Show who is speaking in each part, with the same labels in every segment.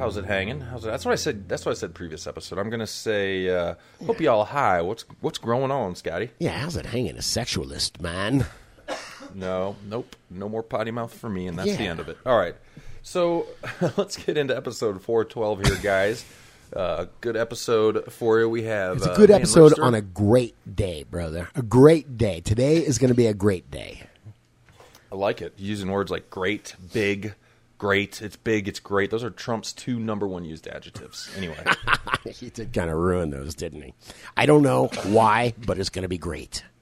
Speaker 1: How's it hanging? How's it? That's what I said. That's what I said previous episode. I'm gonna say, uh, hope y'all high. What's what's growing on, Scotty?
Speaker 2: Yeah, how's it hanging? A sexualist, man.
Speaker 1: No, nope, no more potty mouth for me, and that's the
Speaker 2: Yeah.
Speaker 1: end of it. All right, so let's get into episode 412 here, guys. Uh, good episode for you. We have
Speaker 2: It's a
Speaker 1: uh,
Speaker 2: good episode on a great day, brother. A great day. Today is going to be a great day.
Speaker 1: I like it. Using words like great, big, great. It's big. It's great. Those are Trump's two number one used adjectives. Anyway.
Speaker 2: he did kind of ruin those, didn't he? I don't know why, but it's going to be great.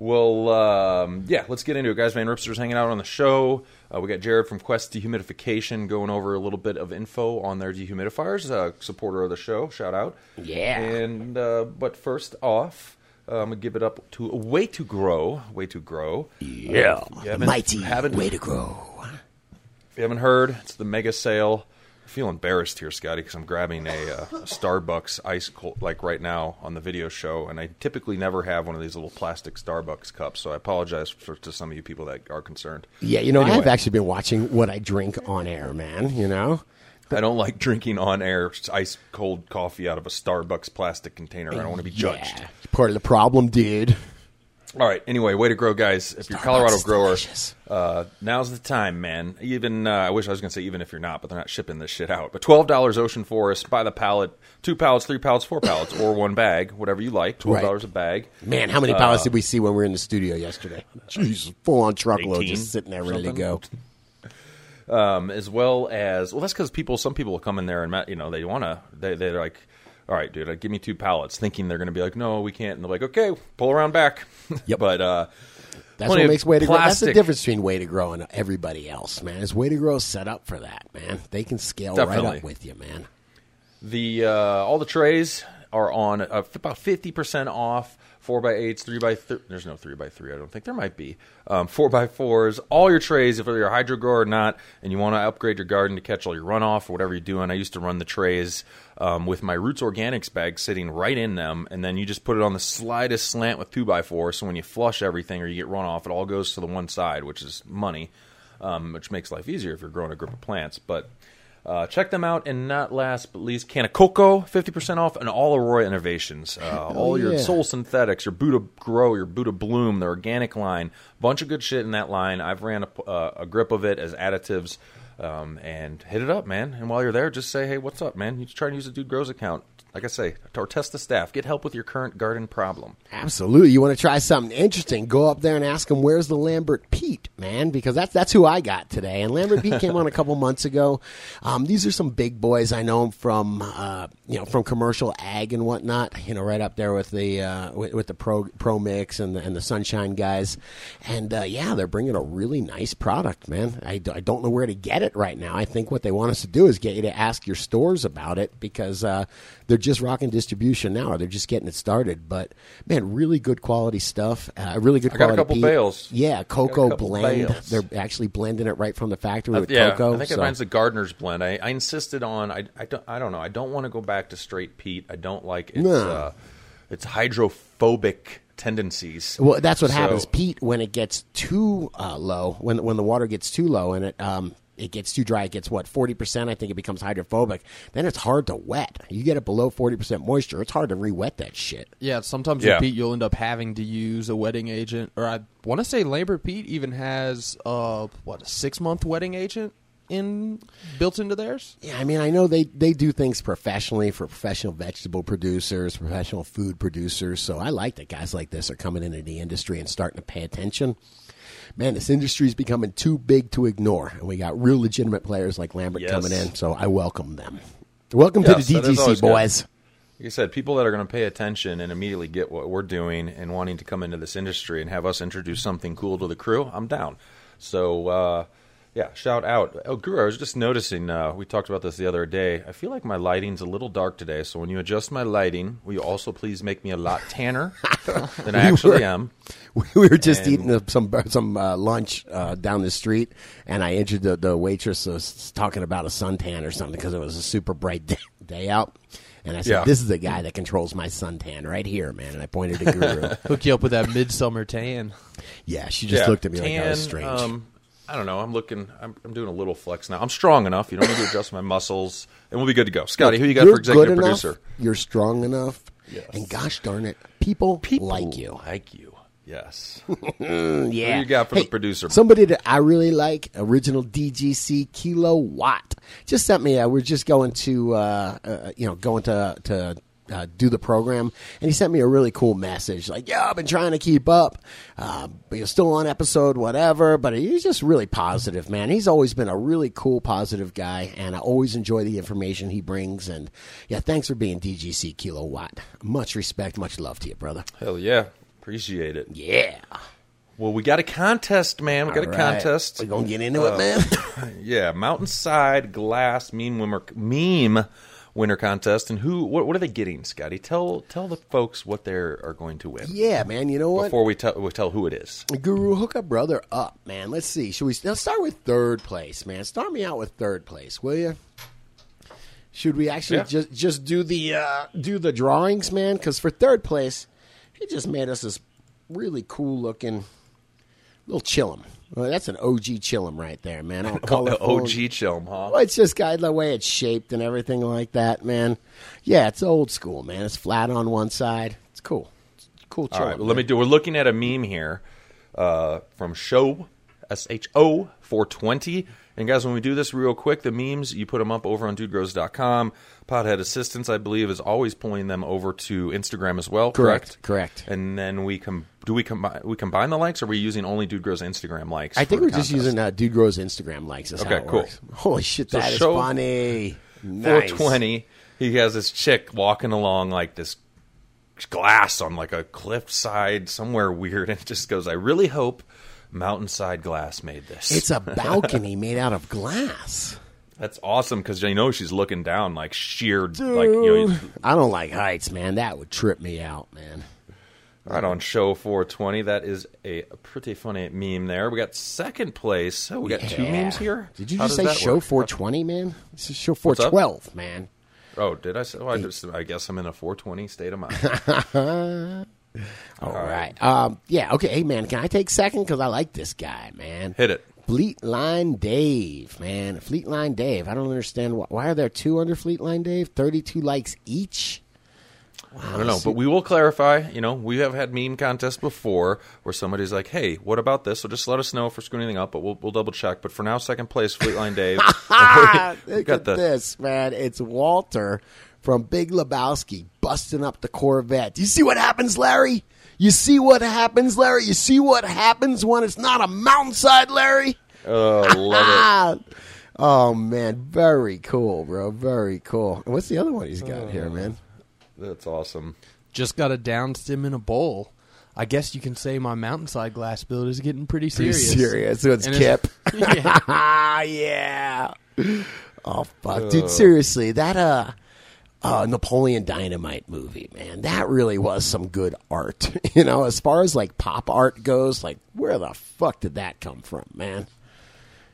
Speaker 1: Well, um, yeah, let's get into it, guys. Van Ripster's hanging out on the show. Uh, we got Jared from Quest Dehumidification going over a little bit of info on their dehumidifiers. Uh, supporter of the show, shout out.
Speaker 2: Yeah.
Speaker 1: And uh, but first off, I'm gonna give it up to Way to Grow. Way to Grow.
Speaker 2: Yeah. mighty
Speaker 1: haven't-
Speaker 2: way to grow.
Speaker 1: If you haven't heard, it's the mega sale. I feel embarrassed here, Scotty, because I'm grabbing a, uh, a Starbucks ice cold like right now on the video show, and I typically never have one of these little plastic Starbucks cups. So I apologize for, to some of you people that are concerned.
Speaker 2: Yeah, you know,
Speaker 1: Anyway.
Speaker 2: I've actually been watching what I drink on air, man. You know?
Speaker 1: I don't like drinking on air ice cold coffee out of a Starbucks plastic container. I don't want to be judged.
Speaker 2: Yeah. Part of the problem, dude.
Speaker 1: All right. Anyway, way to grow, guys. If you're a Colorado grower, uh, now's the time, man. Even uh, I wish I was going to say even if you're not, but they're not shipping this shit out. But twelve dollars Ocean Forest by the pallet, two pallets, three pallets, four pallets, or one bag, whatever you like. Twelve dollars a bag.
Speaker 2: Man, how many pallets did we see when we were in the studio yesterday? Jesus, full on truckload just sitting there ready to go.
Speaker 1: Um, as well as well. That's because people, some people will come in there and you know they want to. They they're like, all right, dude, give me two pallets, thinking they're going to be like, no, we can't. And they're like, okay, pull around back.
Speaker 2: Yep.
Speaker 1: but uh,
Speaker 2: That's what makes Way to Grow. That's the difference between Way to Grow and everybody else, man. Is Way to Grow set up for that, man? They can scale right up with you, man.
Speaker 1: The uh, all the trays are on uh, about fifty percent off. Four by eights, three by th- there's no three by three. I don't think there might be um, four by fours. All your trays, if you're a hydro grower or not, and you want to upgrade your garden to catch all your runoff or whatever you're doing. I used to run the trays um, with my Roots Organics bag sitting right in them, and then you just put it on the slightest slant with two by four. So when you flush everything or you get runoff, it all goes to the one side, which is money, um, which makes life easier if you're growing a group of plants. But uh, check them out, and not last but least, Canna Coco, fifty percent off, and all Aurora Innovations, uh, all your
Speaker 2: yeah.
Speaker 1: Soul Synthetics, your Buddha Grow, your Buddha Bloom, the organic line, bunch of good shit in that line. I've ran a, uh, a grip of it as additives, um, and hit it up, man. And while you're there, just say, hey, what's up, man? You try and use a Dude Grows account, like I say, or test the staff, get help with your current garden problem.
Speaker 2: Absolutely. You want to try something interesting? Go up there and ask them where's the Lambert Peat, man, because that's that's who I got today. And Lambert Peat came on a couple months ago. Um, these are some big boys. I know them from uh, you know from commercial ag and whatnot. You know, right up there with the uh, with, with the pro pro mix and the, and the sunshine guys. And uh, yeah, they're bringing a really nice product, man. I, don't know where to get it right now. I think what they want us to do is get you to ask your stores about it because uh, they're just rocking distribution now, or they're just getting it started. But man, really good quality stuff. Uh, really good
Speaker 1: I got a
Speaker 2: quality.
Speaker 1: couple bales.
Speaker 2: Yeah, cocoa blend.
Speaker 1: bales.
Speaker 2: They're actually blending it right from the factory with
Speaker 1: yeah,
Speaker 2: cocoa.
Speaker 1: I think
Speaker 2: so-
Speaker 1: mine's the gardener's blend. I, I insisted on. I, I don't. I don't know. I don't want to go back to straight peat. I don't like its
Speaker 2: No.
Speaker 1: uh, its hydrophobic tendencies.
Speaker 2: Well, that's what
Speaker 1: So-
Speaker 2: happens, Pete. When it gets too uh, low, when when the water gets too low and it um it gets too dry, it gets what forty percent. I think it becomes hydrophobic. Then it's hard to wet. You get it below forty percent moisture, it's hard to re-wet that shit.
Speaker 3: Yeah, sometimes
Speaker 1: Yeah.
Speaker 3: with peat you'll end up having to use a wetting agent, or I want to say Lambert Peat even has uh what a six month wetting agent in built into theirs.
Speaker 2: Yeah, I mean, I know they, they do things professionally for professional vegetable producers, professional food producers. So I like that guys like this are coming into the industry and starting to pay attention. Man, this industry is becoming too big to ignore, and we got real legitimate players like Lambert
Speaker 1: Yes.
Speaker 2: coming in. So I welcome them. Welcome
Speaker 1: Yes,
Speaker 2: to the
Speaker 1: always
Speaker 2: DGC,
Speaker 1: good.
Speaker 2: boys.
Speaker 1: Like I said, people that are going to pay attention and immediately get what we're doing and wanting to come into this industry and have us introduce something cool to the crew, I'm down. So, uh, Yeah, shout out. Oh, Guru, I was just noticing, uh, we talked about this the other day. I feel like my lighting's a little dark today, so when you adjust my lighting, will you also please make me a lot tanner than I actually am?
Speaker 2: We were just
Speaker 1: And-
Speaker 2: eating some some uh, lunch uh, down the street, and I entered the, the waitress was talking about a suntan or something because it was a super bright day, day out. And I said,
Speaker 1: Yeah.
Speaker 2: "This is the guy that controls my suntan right here, man." And I pointed to Guru.
Speaker 3: Hook you up with that midsummer tan.
Speaker 2: yeah, she just
Speaker 1: Yeah,
Speaker 2: looked at me like I was strange.
Speaker 1: Um, I don't know. I'm looking. I'm, I'm doing a little flex now. I'm strong enough. You don't need to adjust my muscles, and we'll be good to go. Scotty, who you got
Speaker 2: You're
Speaker 1: for executive
Speaker 2: good
Speaker 1: producer?
Speaker 2: You're strong enough,
Speaker 1: Yes.
Speaker 2: and gosh darn it, people,
Speaker 1: People
Speaker 2: like you.
Speaker 1: Like you. Yes.
Speaker 2: Yeah.
Speaker 1: you got for the producer?
Speaker 2: Somebody that I really like, original DGC Kilowatt, just sent me. Uh, we're just going to, uh, uh, you know, going to to. Uh, do the program, and he sent me a really cool message. Like, yeah, I've been trying to keep up, uh, but you're still on episode, whatever. But he's just really positive, man. He's always been a really cool, positive guy, and I always enjoy the information he brings. And yeah, thanks for being DGC Kilowatt. Much respect, much love to you, brother.
Speaker 1: Hell yeah. Appreciate it.
Speaker 2: Yeah,
Speaker 1: Well, we got a contest, man. We got a
Speaker 2: All right.
Speaker 1: contest.
Speaker 2: We gonna get into it, man.
Speaker 1: Yeah, Mountainside Glass meme meme winner contest. And who? What, what are they getting, Scotty? Tell tell the folks what they are going to win
Speaker 2: Yeah, man. You know what?
Speaker 1: before we tell we tell who it is.
Speaker 2: Guru, hook a brother up, man. Let's see. Should we? Let's start with third place, man. Start me out with third place, will you? Should we actually
Speaker 1: Yeah.
Speaker 2: just just do the uh, do the drawings, man? Because for third place, he just made us this really cool looking little chillum. Well, that's an OG chillum right there, man. All colorful.
Speaker 1: OG chillum, huh?
Speaker 2: Well, it's just got the way it's shaped and everything like that, man. Yeah, it's old school, man. It's flat on one side. It's cool. It's cool chillum.
Speaker 1: All right, well, let me do. We're looking at a meme here uh, from Show S H O 420. And guys, when we do this real quick, the memes you put them up over on DudeGrows.com. Podhead Assistance, I believe, is always pulling them over to Instagram as well.
Speaker 2: Correct, correct.
Speaker 1: And then we com- do we combine we combine the likes, or are we using only Dude Grows Instagram likes?
Speaker 2: I think we're just using uh, Dude Grows Instagram likes. Is
Speaker 1: Okay, cool.
Speaker 2: works. Holy shit,
Speaker 1: So
Speaker 2: that is
Speaker 1: show-
Speaker 2: funny. Nice.
Speaker 1: 420. He has this chick walking along like this glass on like a cliffside somewhere weird, and it just goes. I really hope Mountainside Glass made this.
Speaker 2: It's a balcony made out of glass.
Speaker 1: That's awesome because you know she's looking down like sheer, like you know,
Speaker 2: I don't like heights, man. That would trip me out, man.
Speaker 1: right on show 420. That is a pretty funny meme there. We got second place. Oh, we got two memes here.
Speaker 2: Did you
Speaker 1: How
Speaker 2: just say show
Speaker 1: work?
Speaker 2: 420, man? This is show
Speaker 1: up?
Speaker 2: 412, man.
Speaker 1: Oh, did I say? Oh, I, just, I guess I'm in a 420 state of mind.
Speaker 2: All right. Um, yeah, okay. Hey, man, can I take second? Because I like this guy, man.
Speaker 1: Hit it.
Speaker 2: Fleetline Dave, man. Fleetline Dave. I don't understand. Why, why are there two under Fleetline Dave? 32 likes each?
Speaker 1: I don't know, but we will clarify. You know, we have had meme contests before where somebody's like, "Hey, what about this?" So just let us know if we're screwing anything up, but we'll, we'll double check. But for now, second place, Fleetline Dave.
Speaker 2: Look
Speaker 1: got
Speaker 2: at
Speaker 1: the
Speaker 2: this, man. It's Walter from Big Lebowski busting up the Corvette. Do you see what happens, Larry? You see what happens, Larry? You see what happens when it's not a mountainside, Larry?
Speaker 1: oh, love
Speaker 2: Ah! Oh man, very cool, bro. Very cool. And What's the other one he's got here, man?
Speaker 1: That's awesome.
Speaker 3: Just got a down stem in a bowl. I guess you can say my mountainside glass build is getting pretty serious.
Speaker 2: Pretty
Speaker 3: serious.
Speaker 2: serious. So it's
Speaker 3: And
Speaker 2: Kip.
Speaker 3: yeah.
Speaker 2: yeah. Oh fuck, dude. Seriously, that uh, uh, Napoleon Dynamite movie, man, that really was some good art. you know, as far as like pop art goes, like where the fuck did that come from, man?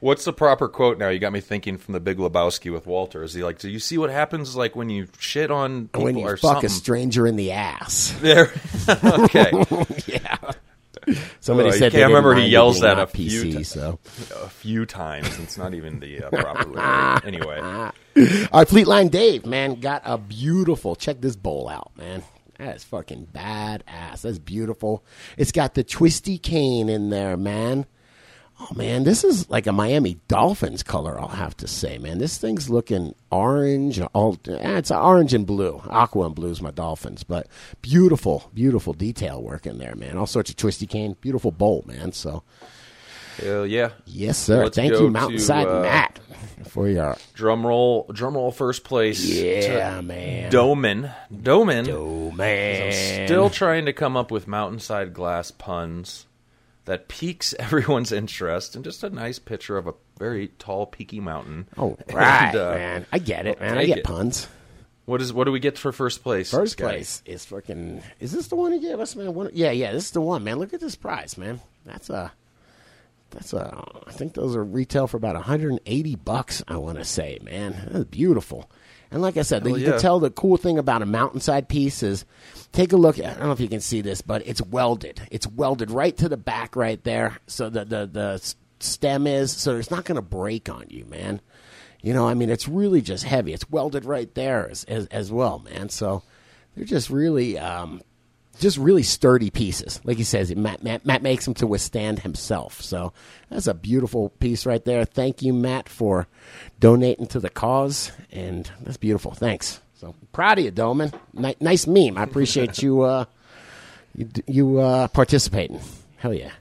Speaker 1: What's the proper quote now? You got me thinking from the Big Lebowski with Walter. Is he like, "Do you see what happens like when you shit on people
Speaker 2: when you
Speaker 1: or
Speaker 2: fuck
Speaker 1: something?"
Speaker 2: a stranger in the ass.
Speaker 1: there. okay.
Speaker 2: yeah. Somebody
Speaker 1: you
Speaker 2: said
Speaker 1: can't remember he yells that a
Speaker 2: not
Speaker 1: few
Speaker 2: PC, so.
Speaker 1: a few times. It's not even the uh, proper way. Anyway,
Speaker 2: All right, Fleetline Dave, man, got a beautiful. Check this bowl out, man. That is fucking badass. That's beautiful. It's got the twisty cane in there, man. Oh man, this is like a Miami Dolphins color. I'll have to say, man. This thing's looking orange. All eh, it's orange and blue. Aqua and blue is my Dolphins, but beautiful, beautiful detail work in there, man. All sorts of twisty cane. Beautiful bowl, man. So
Speaker 1: hell yeah.
Speaker 2: yes, sir.
Speaker 1: Let's
Speaker 2: Thank you,
Speaker 1: to,
Speaker 2: Mountainside
Speaker 1: uh,
Speaker 2: Matt, for your
Speaker 1: Drum roll, drum roll. First place.
Speaker 2: yeah,
Speaker 1: to
Speaker 2: man.
Speaker 1: Doman. Doman.
Speaker 2: Oh man,
Speaker 1: Still trying to come up with mountainside glass puns. That piques everyone's interest, and just a nice picture of a very tall, peaky mountain.
Speaker 2: Oh, right,
Speaker 1: And, uh,
Speaker 2: man. I get it, man. I get
Speaker 1: it.
Speaker 2: puns.
Speaker 1: What is what do we get for first place?
Speaker 2: First place is fucking. Is this the one he gave us, man? One, yeah, yeah. This is the one, man. Look at this prize, man. That's a. That's a. I think those are retail for about 180 bucks. I want to say, man, that's beautiful. And like I said,
Speaker 1: Hell
Speaker 2: you
Speaker 1: yeah.
Speaker 2: can tell the cool thing about a mountainside piece is, take a look. I don't know if you can see this, but it's welded. It's welded right to the back, right there. So the the the stem is, so it's not going to break on you, man. You know, I mean, it's really just heavy. It's welded right there as, as, as well, man. So they're just really, um, just really sturdy pieces. Like he says, Matt, Matt, Matt makes them to withstand himself. So that's a beautiful piece right there. Thank you, Matt, for donating to the cause, and that's beautiful. Thanks. So proud of you, Doman. Ni- nice meme. I appreciate you, uh, you, you uh, participating. Hell yeah.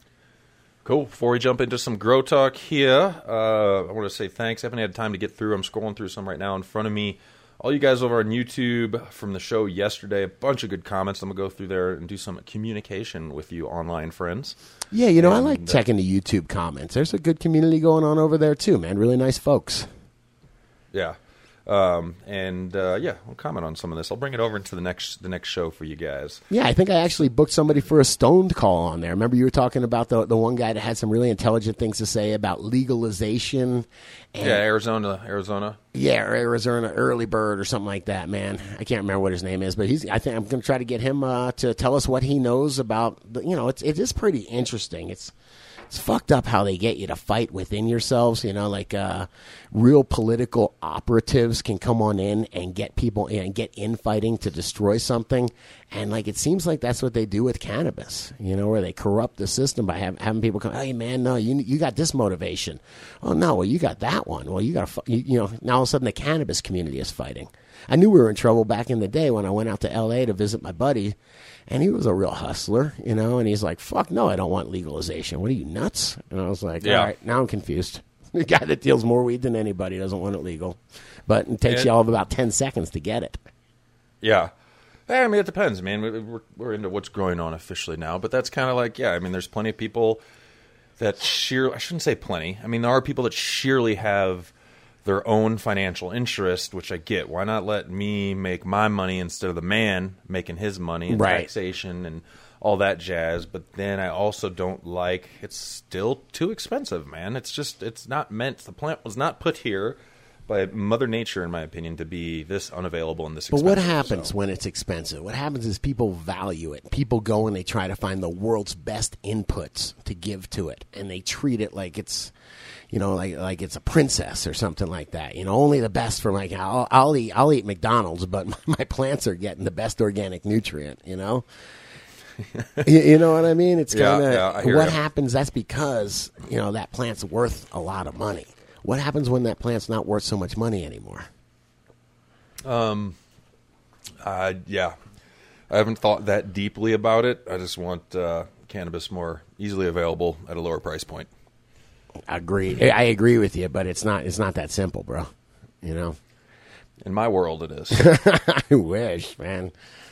Speaker 1: Cool. Before we jump into some grow talk here, uh, I want to say thanks. I haven't had time to get through. I'm scrolling through some right now in front of me. All you guys over on YouTube from the show yesterday, a bunch of good comments. I'm gonna go through there and do some communication with you online friends.
Speaker 2: Yeah, you know, I like
Speaker 1: uh,
Speaker 2: checking the YouTube comments. There's a good community going on over there too, man. Really nice folks.
Speaker 1: Yeah, um, and uh, yeah, I'll comment on some of this. I'll bring it over into the next the next show for you guys.
Speaker 2: Yeah, I think I actually booked somebody for a stoned call on there. Remember you were talking about the the one guy that had some really intelligent things to say about legalization and
Speaker 1: Yeah, Arizona, Arizona.
Speaker 2: yeah, or Arizona early bird or something like that, man. I can't remember what his name is, but he's I think I'm going to try to get him uh, to tell us what he knows about the, you know, it's it is pretty interesting. It's it's fucked up how they get you to fight within yourselves, you know, like uh, real political operatives can come on in and get people and get infighting to destroy something. And like it seems like that's what they do with cannabis, you know, where they corrupt the system by have, having people come, hey man, no, you you got this motivation. Oh no, well you got that one. Well you got you, you know, now all of a sudden the cannabis community is fighting. I knew we were in trouble back in the day when I went out to L.A. to visit my buddy, and he was a real hustler, you know. And he's like, "Fuck no, I don't want legalization. What are you nuts?" And I was like,
Speaker 1: Yeah.
Speaker 2: "All right, now I'm confused." The guy that deals more weed than anybody doesn't want it legal, but it takes you all of about ten seconds to get it.
Speaker 1: Yeah. I mean, it depends, man. We- We're, we're into what's going on officially now, but that's kind of like, yeah, I mean, there's plenty of people that sheer, I shouldn't say plenty. I mean, there are people that sheerly have their own financial interest, which I get. Why not let me make my money instead of the man making his money and
Speaker 2: Right.
Speaker 1: taxation and all that jazz? But then I also don't like, it's still too expensive, man. It's just, it's not meant, the plant was not put here by Mother Nature, in my opinion, to be this unavailable and this
Speaker 2: But what happens
Speaker 1: so.
Speaker 2: when it's expensive? What happens is people value it. People go and they try to find the world's best inputs to give to it, and they treat it like it's, you know, like like it's a princess or something like that. You know, only the best for like I'll, I'll eat I'll eat McDonald's, but my, my plants are getting the best organic nutrient. You know. you, you know what I mean? It's kind of
Speaker 1: yeah, hear
Speaker 2: what
Speaker 1: ya.
Speaker 2: happens. That's because you know that plant's worth a lot of money. What happens when that plant's not worth so much money anymore?
Speaker 1: Uh, yeah, I haven't thought that deeply about it. I just want uh, cannabis more easily available at a lower price point.
Speaker 2: Agreed. I agree with you, but it's not. It's not that simple, bro. You know.
Speaker 1: In my world, it is.
Speaker 2: I wish, man.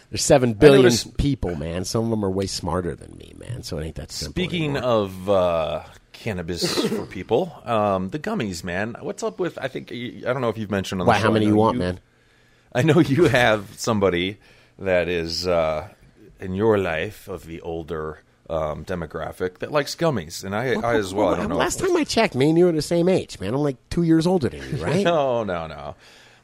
Speaker 2: There's seven billion
Speaker 1: noticed-
Speaker 2: people, man. Some of them are way smarter than me, man. So it ain't that simple.
Speaker 1: Speaking
Speaker 2: anymore.
Speaker 1: of uh, cannabis for people, um, the gummies, man. What's up with? I think I don't know if you've mentioned on the
Speaker 2: why?
Speaker 1: show.
Speaker 2: How many you want, man?
Speaker 1: I know you have somebody that is uh, in your life of the older um, demographic that likes gummies, and I, I as well. I don't know.
Speaker 2: Last time I checked, me and you were the same age, man. I'm like two years older than you, right?
Speaker 1: No, no, no.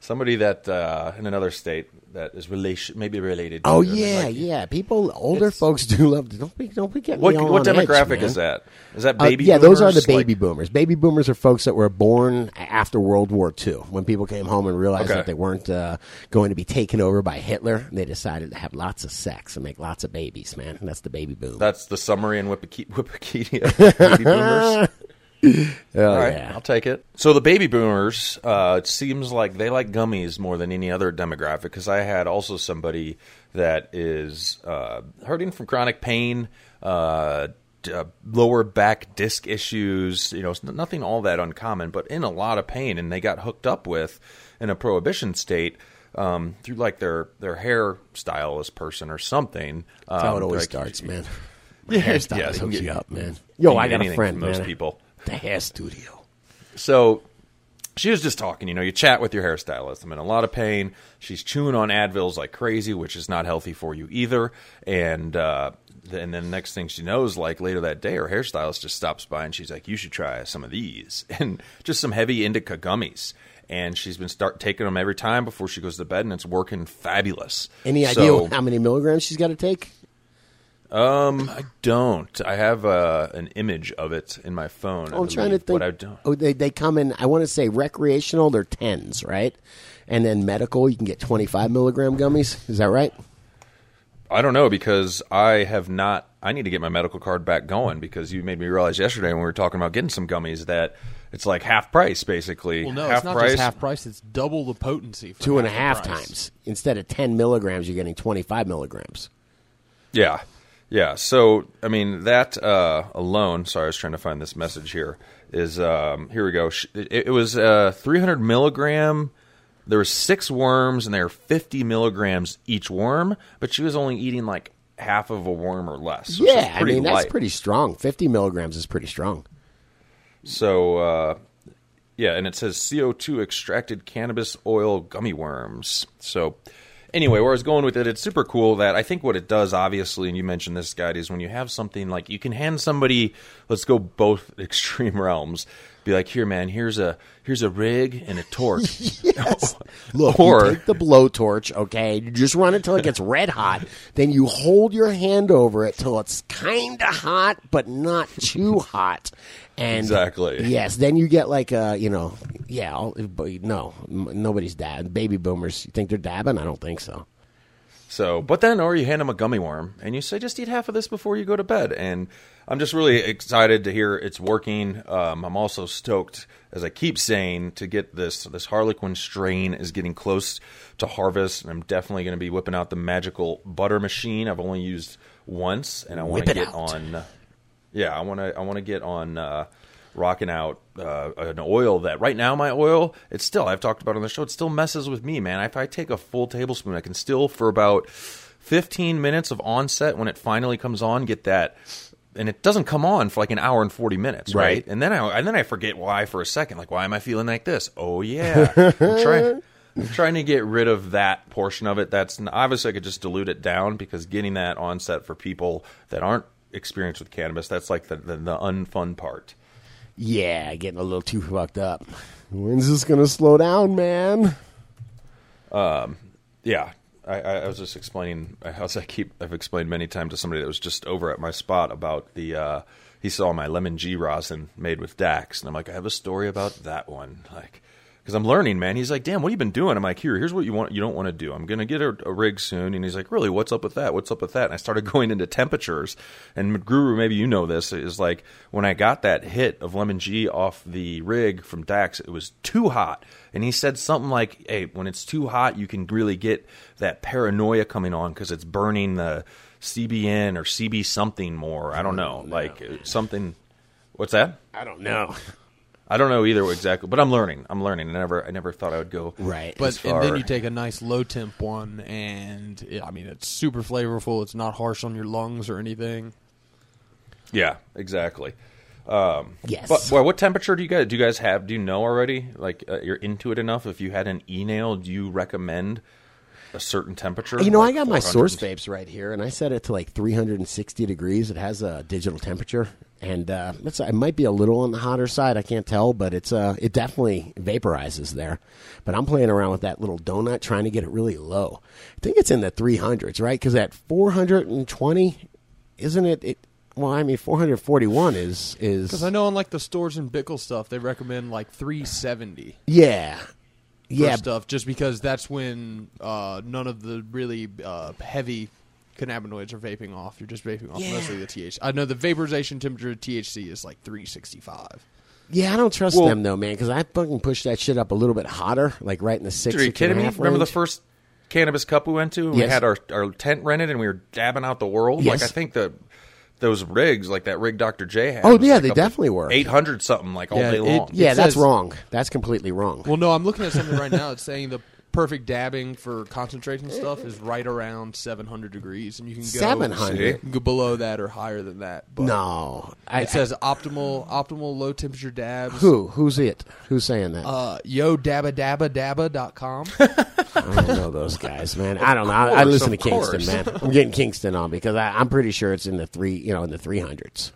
Speaker 1: Somebody that uh, in another state that is relation, maybe related. to
Speaker 2: Oh
Speaker 1: them,
Speaker 2: yeah,
Speaker 1: like-
Speaker 2: yeah. People, older folks do love. Don't be, don't we get
Speaker 1: What what
Speaker 2: edge,
Speaker 1: demographic
Speaker 2: man.
Speaker 1: is that? Is that
Speaker 2: Uh,
Speaker 1: baby?
Speaker 2: yeah, those are the baby
Speaker 1: Like-
Speaker 2: boomers. Baby boomers are folks that were born after World War II. When people came home and realized
Speaker 1: Okay.
Speaker 2: that they weren't uh, going to be taken over by Hitler, they decided to have lots of sex and make lots of babies. Man, and that's the baby boom.
Speaker 1: That's the summary in Wikipedia. baby boomers. All right,
Speaker 2: yeah.
Speaker 1: I'll take it. So the baby boomers, uh, it seems like they like gummies more than any other demographic. Because I had also somebody that is uh, hurting from chronic pain, uh, d- uh, lower back disc issues. You know, it's nothing all that uncommon, but in a lot of pain, and they got hooked up with in a prohibition state. Um, through like their their hairstylist person or something.
Speaker 2: That's how
Speaker 1: Um,
Speaker 2: it always
Speaker 1: like,
Speaker 2: starts, man. My
Speaker 1: yeah, you
Speaker 2: hooks
Speaker 1: can
Speaker 2: you up, man. Yo, I got a
Speaker 1: anything
Speaker 2: friend,
Speaker 1: from most
Speaker 2: man.
Speaker 1: people.
Speaker 2: The hair studio.
Speaker 1: So she was just talking. You know, you chat with your hairstylist. I'm in a lot of pain. She's chewing on Advils like crazy, which is not healthy for you either. And uh, th- and then next thing she knows, like later that day, her hairstylist just stops by and she's like, "You should try some of these," and just some heavy indica gummies. And she's been start taking them every time before she goes to bed, and it's working fabulous.
Speaker 2: Any idea
Speaker 1: So-
Speaker 2: how many milligrams she's got to take?
Speaker 1: I don't. I have uh, an image of it in my phone. I
Speaker 2: I'm trying to think.
Speaker 1: but I don't.
Speaker 2: Oh, they they come in. I want to say recreational. They're tens, right? And then medical, you can get 25 milligram gummies. Is that right?
Speaker 1: I don't know because I have not. I need to get my medical card back going because you made me realize yesterday when we were talking about getting some gummies that it's like half price basically.
Speaker 3: Well, no,
Speaker 1: half
Speaker 3: it's not
Speaker 1: price.
Speaker 3: just half price. It's double the potency. For
Speaker 2: Two and a half
Speaker 3: price.
Speaker 2: times instead of 10 milligrams. You're getting 25 milligrams.
Speaker 1: Yeah, yeah. So I mean that uh, alone. Sorry, I was trying to find this message here. Is um, here we go. It, it was uh, 300 milligram. There were six worms, and they were 50 milligrams each worm. But she was only eating like half of a worm or less.
Speaker 2: Yeah, I mean that's
Speaker 1: light.
Speaker 2: pretty strong. 50 milligrams is pretty strong.
Speaker 1: So, uh, yeah, and it says CO2 extracted cannabis oil gummy worms. So, anyway, where I was going with it, it's super cool that I think what it does, obviously, and you mentioned this, guy, is when you have something like you can hand somebody, let's go both extreme realms, be like, here, man, here's a here's a rig and a torch.
Speaker 2: Yes. Look,
Speaker 1: Or-
Speaker 2: you take the blowtorch, okay? You just run it till it gets red hot. Then you hold your hand over it till it's kind of hot, but not too hot. And
Speaker 1: Exactly.
Speaker 2: Yes. Then you get like a, you know, yeah. I'll- But no, nobody's dabbing. Baby boomers, you think they're dabbing? I don't think so.
Speaker 1: So, but then, or you hand them a gummy worm and you say, just eat half of this before you go to bed. And I'm just really excited to hear it's working. Um, I'm also stoked, as I keep saying, to get this. This Harlequin strain is getting close to harvest, and I'm definitely going to be whipping out the magical butter machine. I've only used once, and I want to get
Speaker 2: out.
Speaker 1: on. Yeah, I want to. I want to get on. Uh, rocking out uh, an oil that right now my oil it's still I've talked about on the show it still messes with me man. If I take a full tablespoon I can still for about 15 minutes of onset when it finally comes on get that and it doesn't come on for like an hour and 40 minutes right,
Speaker 2: Right.
Speaker 1: and then I and then I forget why for a second like why am I feeling like this? Oh yeah. I'm trying I'm trying to get rid of that portion of it. That's obviously I could just dilute it down because getting that onset for people that aren't experienced with cannabis that's like the the, the unfun part
Speaker 2: Yeah, getting a little too fucked up. When's this to slow down, man?
Speaker 1: Um, Yeah, I, I I was just explaining as I keep I've explained many times to somebody that was just over at my spot about the uh, he saw my lemon G rosin made with Dax, and I'm like, I have a story about that one, like because I'm learning, man. He's like, damn, what have you been doing? I'm like, here, here's what you want you don't want to do. I'm gonna get a, a rig soon, and he's like, really, what's up with that? What's up with that? And I started going into temperatures, and Guru, maybe you know this is like when I got that hit of lemon G off the rig from Dax, it was too hot. And he said something like, "Hey, when it's too hot, you can really get that paranoia coming on because it's burning the CBN or CB something more. I don't know, like uh, something. What's that?
Speaker 2: I don't know.
Speaker 1: I don't know either exactly, but I'm learning. I'm learning. I never, I never thought I would go
Speaker 2: Right.
Speaker 1: as
Speaker 3: But and then you take a nice low temp one, and yeah, I mean it's super flavorful. It's not harsh on your lungs or anything.
Speaker 1: Yeah, exactly.
Speaker 2: yes.
Speaker 1: But well, what temperature do you guys do? You guys have? Do you know already? Like uh, you're into it enough. If you had an e nail, do you recommend a certain temperature?
Speaker 2: You know,
Speaker 1: Like
Speaker 2: I got my source vapes right here, and I set it to like 360 degrees. It has a digital temperature, and uh, it's, it might be a little on the hotter side. I can't tell, but it's uh, it definitely vaporizes there. But I'm playing around with that little donut, trying to get it really low. I think it's in the 300s, right? Because at 420, isn't it? It well, I mean, 441 is is
Speaker 3: Because I know on like the Storz and Bickel stuff, they recommend like 370
Speaker 2: yeah,
Speaker 3: for
Speaker 2: yeah.
Speaker 3: stuff, just because that's when uh, none of the really uh, heavy cannabinoids are vaping off. You're just vaping off
Speaker 2: Yeah.
Speaker 3: mostly the THC. I know the vaporization temperature of THC is like 365.
Speaker 2: Yeah, I don't trust
Speaker 1: Well-
Speaker 2: them though, man, because I fucking push that shit up a little bit hotter, like right in the six.
Speaker 1: Are you
Speaker 2: six and a
Speaker 1: kidding me?
Speaker 2: half
Speaker 1: Remember the
Speaker 2: range.
Speaker 1: first cannabis cup we went to? And We
Speaker 2: Yes.
Speaker 1: had our, our tent rented and we were dabbing out the world.
Speaker 2: Yes.
Speaker 1: Like I think the those rigs, like that rig Dr. J had.
Speaker 2: Oh,
Speaker 1: was
Speaker 2: yeah,
Speaker 1: like
Speaker 2: they definitely were.
Speaker 1: 800 something like all
Speaker 3: Yeah,
Speaker 1: day
Speaker 3: it-
Speaker 1: long.
Speaker 2: Yeah,
Speaker 3: It
Speaker 2: that's
Speaker 3: says-
Speaker 2: wrong. That's completely wrong.
Speaker 3: Well, no, I'm looking at something right now. It's saying the perfect dabbing for concentration stuff is right around 700 degrees, and you can go
Speaker 2: 700?
Speaker 3: you go below that or higher than that. But
Speaker 2: No, I,
Speaker 3: it says optimal optimal low temperature dabs.
Speaker 2: who? Who's it? Who's saying that?
Speaker 3: Uh, yo dabba dabba dabba.com.
Speaker 2: I don't know those guys, man. I don't know. I, I listen to
Speaker 1: of
Speaker 2: Kingston, man. I'm getting Kingston on because I, I'm pretty sure it's in the three, you know, in the three hundreds.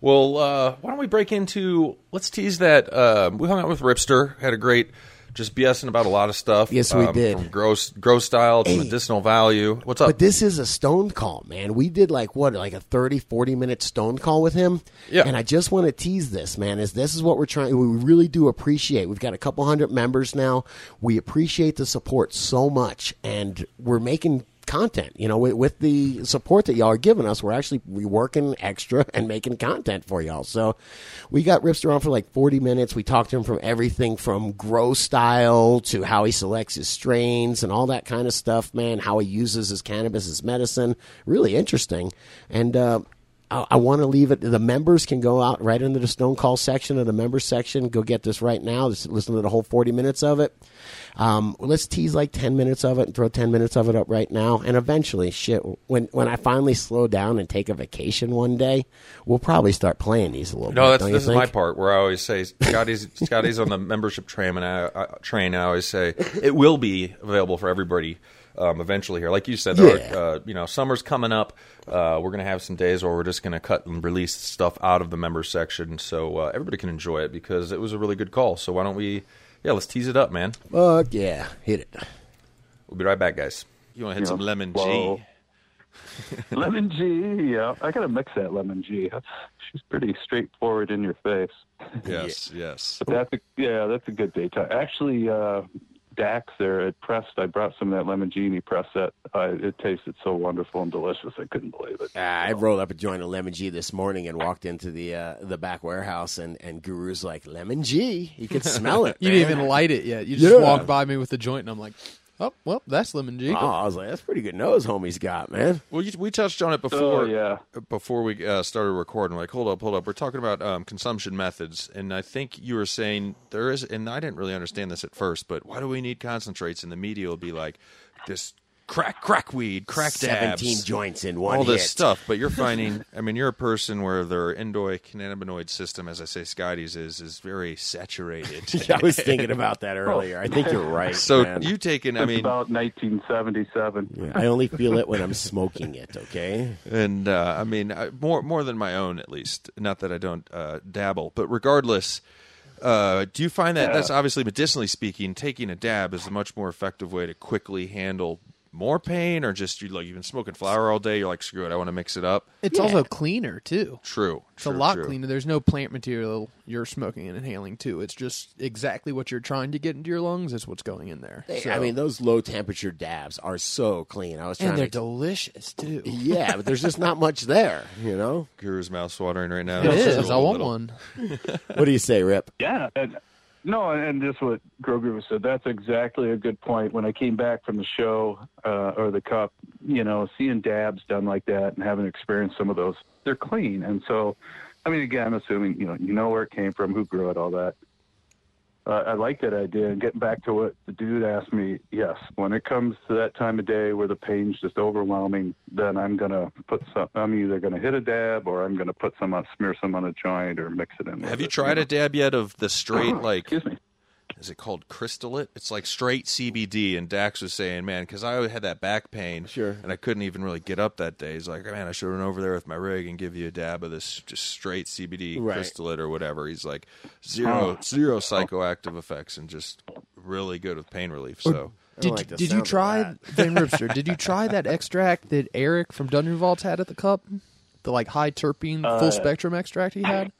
Speaker 1: Well, uh, why don't we break into? Let's tease that. Uh, we hung out with Ripster, had a great, just BSing about a lot of stuff.
Speaker 2: Yes, we
Speaker 1: um,
Speaker 2: did.
Speaker 1: From gross, gross style to
Speaker 2: Hey.
Speaker 1: medicinal value. What's up?
Speaker 2: But this is a stone call, man. We did like what, like a 30, 40 minute stone call with him.
Speaker 1: Yeah.
Speaker 2: And I just want to tease this, man, is this is what we're trying we really do appreciate. We've got a couple hundred members now. We appreciate the support so much and we're making content. You know, with, with the support that y'all are giving us, we're actually we working extra and making content for y'all. So we got Ripster on for like 40 minutes. We talked to him from everything from grow style to how he selects his strains and all that kind of stuff, man, how he uses his cannabis as medicine. Really interesting. And, uh, I, I want to leave it. The members can go out right into the Stone Call section of the members section. Go get this right now. Just listen to the whole 40 minutes of it. Um, let's tease like 10 minutes of it and throw 10 minutes of it up right now. And eventually, shit, when, when I finally slow down and take a vacation one day, we'll probably start playing these a little
Speaker 1: no,
Speaker 2: bit. No,
Speaker 1: this is my part where I always say Scotty's Scotty's on the membership train, and I, I train. I always say it will be available for everybody. Um, eventually, here, like you said, there
Speaker 2: Yeah.
Speaker 1: are, uh, you know, summer's coming up. Uh, we're gonna have some days where we're just gonna cut and release stuff out of the members section, so uh, everybody can enjoy it because it was a really good call. So why don't we, yeah, let's tease it up, man.
Speaker 2: Fuck yeah. Hit it.
Speaker 1: We'll be right back, guys. You want to hit some lemon
Speaker 4: Whoa.
Speaker 1: G?
Speaker 4: lemon G, yeah. I gotta mix that lemon G. She's pretty straightforward in your face.
Speaker 1: Yes, yes.
Speaker 4: But that's a, yeah, that's a good daytime. Actually, uh, Dax there at Pressed, I brought some of that lemon G and he pressed that. Uh, it tasted so wonderful and delicious. I couldn't believe it.
Speaker 2: Uh, I rolled up a joint of lemon G this morning and walked into the uh, the back warehouse and, and Guru's like lemon G. You could smell it.
Speaker 3: You didn't even light it yet. You just
Speaker 2: Yeah.
Speaker 3: walked by me with the joint, and I'm like, oh, well, that's lemon G.
Speaker 2: Oh, I was like, that's pretty good nose, homie's got man.
Speaker 1: Well, you, we touched on it before.
Speaker 4: Oh, yeah.
Speaker 1: Before we uh, started recording, like, hold up, hold up. We're talking about um, consumption methods, and I think you were saying there is, and I didn't really understand this at first, but why do we need concentrates? And the media will be like, this crack, crack weed, crack dabs,
Speaker 2: Seventeen joints in one
Speaker 1: all this
Speaker 2: hit.
Speaker 1: stuff. But you're finding, I mean, you're a person where their endocannabinoid system, as I say, Scotty's is is very saturated.
Speaker 2: I was thinking about that earlier. I think you're right.
Speaker 1: so
Speaker 2: man.
Speaker 1: you taken, I
Speaker 4: It's
Speaker 1: mean,
Speaker 4: about 1977.
Speaker 2: Yeah, I only feel it when I'm smoking it. Okay.
Speaker 1: and uh, I mean I- more more than my own at least. Not that I don't uh, dabble, but regardless, uh, do you find that
Speaker 4: Yeah.
Speaker 1: that's obviously medicinally speaking, taking a dab is a much more effective way to quickly handle more pain, or just you like you've been smoking flower all day, you're like screw it, I want to mix it up.
Speaker 3: It's also cleaner too.
Speaker 1: True,
Speaker 3: It's a lot cleaner. There's no plant material you're smoking and inhaling too. It's just exactly what you're trying to get into your lungs is what's going in there.
Speaker 2: They-
Speaker 3: So-
Speaker 2: I mean, those low temperature dabs are so clean. I was trying
Speaker 3: and they're
Speaker 2: to.
Speaker 3: delicious too.
Speaker 2: yeah, but there's just not much there. You know.
Speaker 1: Guru's mouth watering right now.
Speaker 3: It
Speaker 1: Just
Speaker 3: is.
Speaker 1: a
Speaker 3: I want
Speaker 1: little-
Speaker 3: one.
Speaker 2: What do you say, Rip?
Speaker 4: Yeah, and no, and just what Guru said. That's exactly a good point. When I came back from the show uh, or the cup, you know, seeing dabs done like that and having experienced some of those, they're clean. And so, I mean, again, assuming you know you know where it came from, who grew it, all that. Uh, I like that idea. And getting back to what the dude asked me, yes, when it comes to that time of day where the pain's just overwhelming, then I'm gonna put some. I'm either gonna hit a dab or I'm gonna put some on, smear some on a joint or mix it in.
Speaker 1: Have you
Speaker 4: it,
Speaker 1: tried
Speaker 4: know.
Speaker 1: a dab yet of the straight like
Speaker 4: Excuse me.
Speaker 1: Is it called crystallate? It's like straight CBD. And Dax was saying, man, because I had that back pain,
Speaker 2: Sure.
Speaker 1: and I couldn't even really get up that day. He's like, man, I should run over there with my rig and give you a dab of this just straight CBD
Speaker 2: Right.
Speaker 1: crystallate or whatever. He's like, zero zero psychoactive effects and just really good with pain relief. So.
Speaker 2: I
Speaker 3: Did,
Speaker 2: like
Speaker 3: did you try
Speaker 2: that.
Speaker 3: Van Ripster? Did you try that extract that Eric from Dungeon Vaults had at the cup? The like high terpene
Speaker 4: Uh,
Speaker 3: full spectrum extract he had.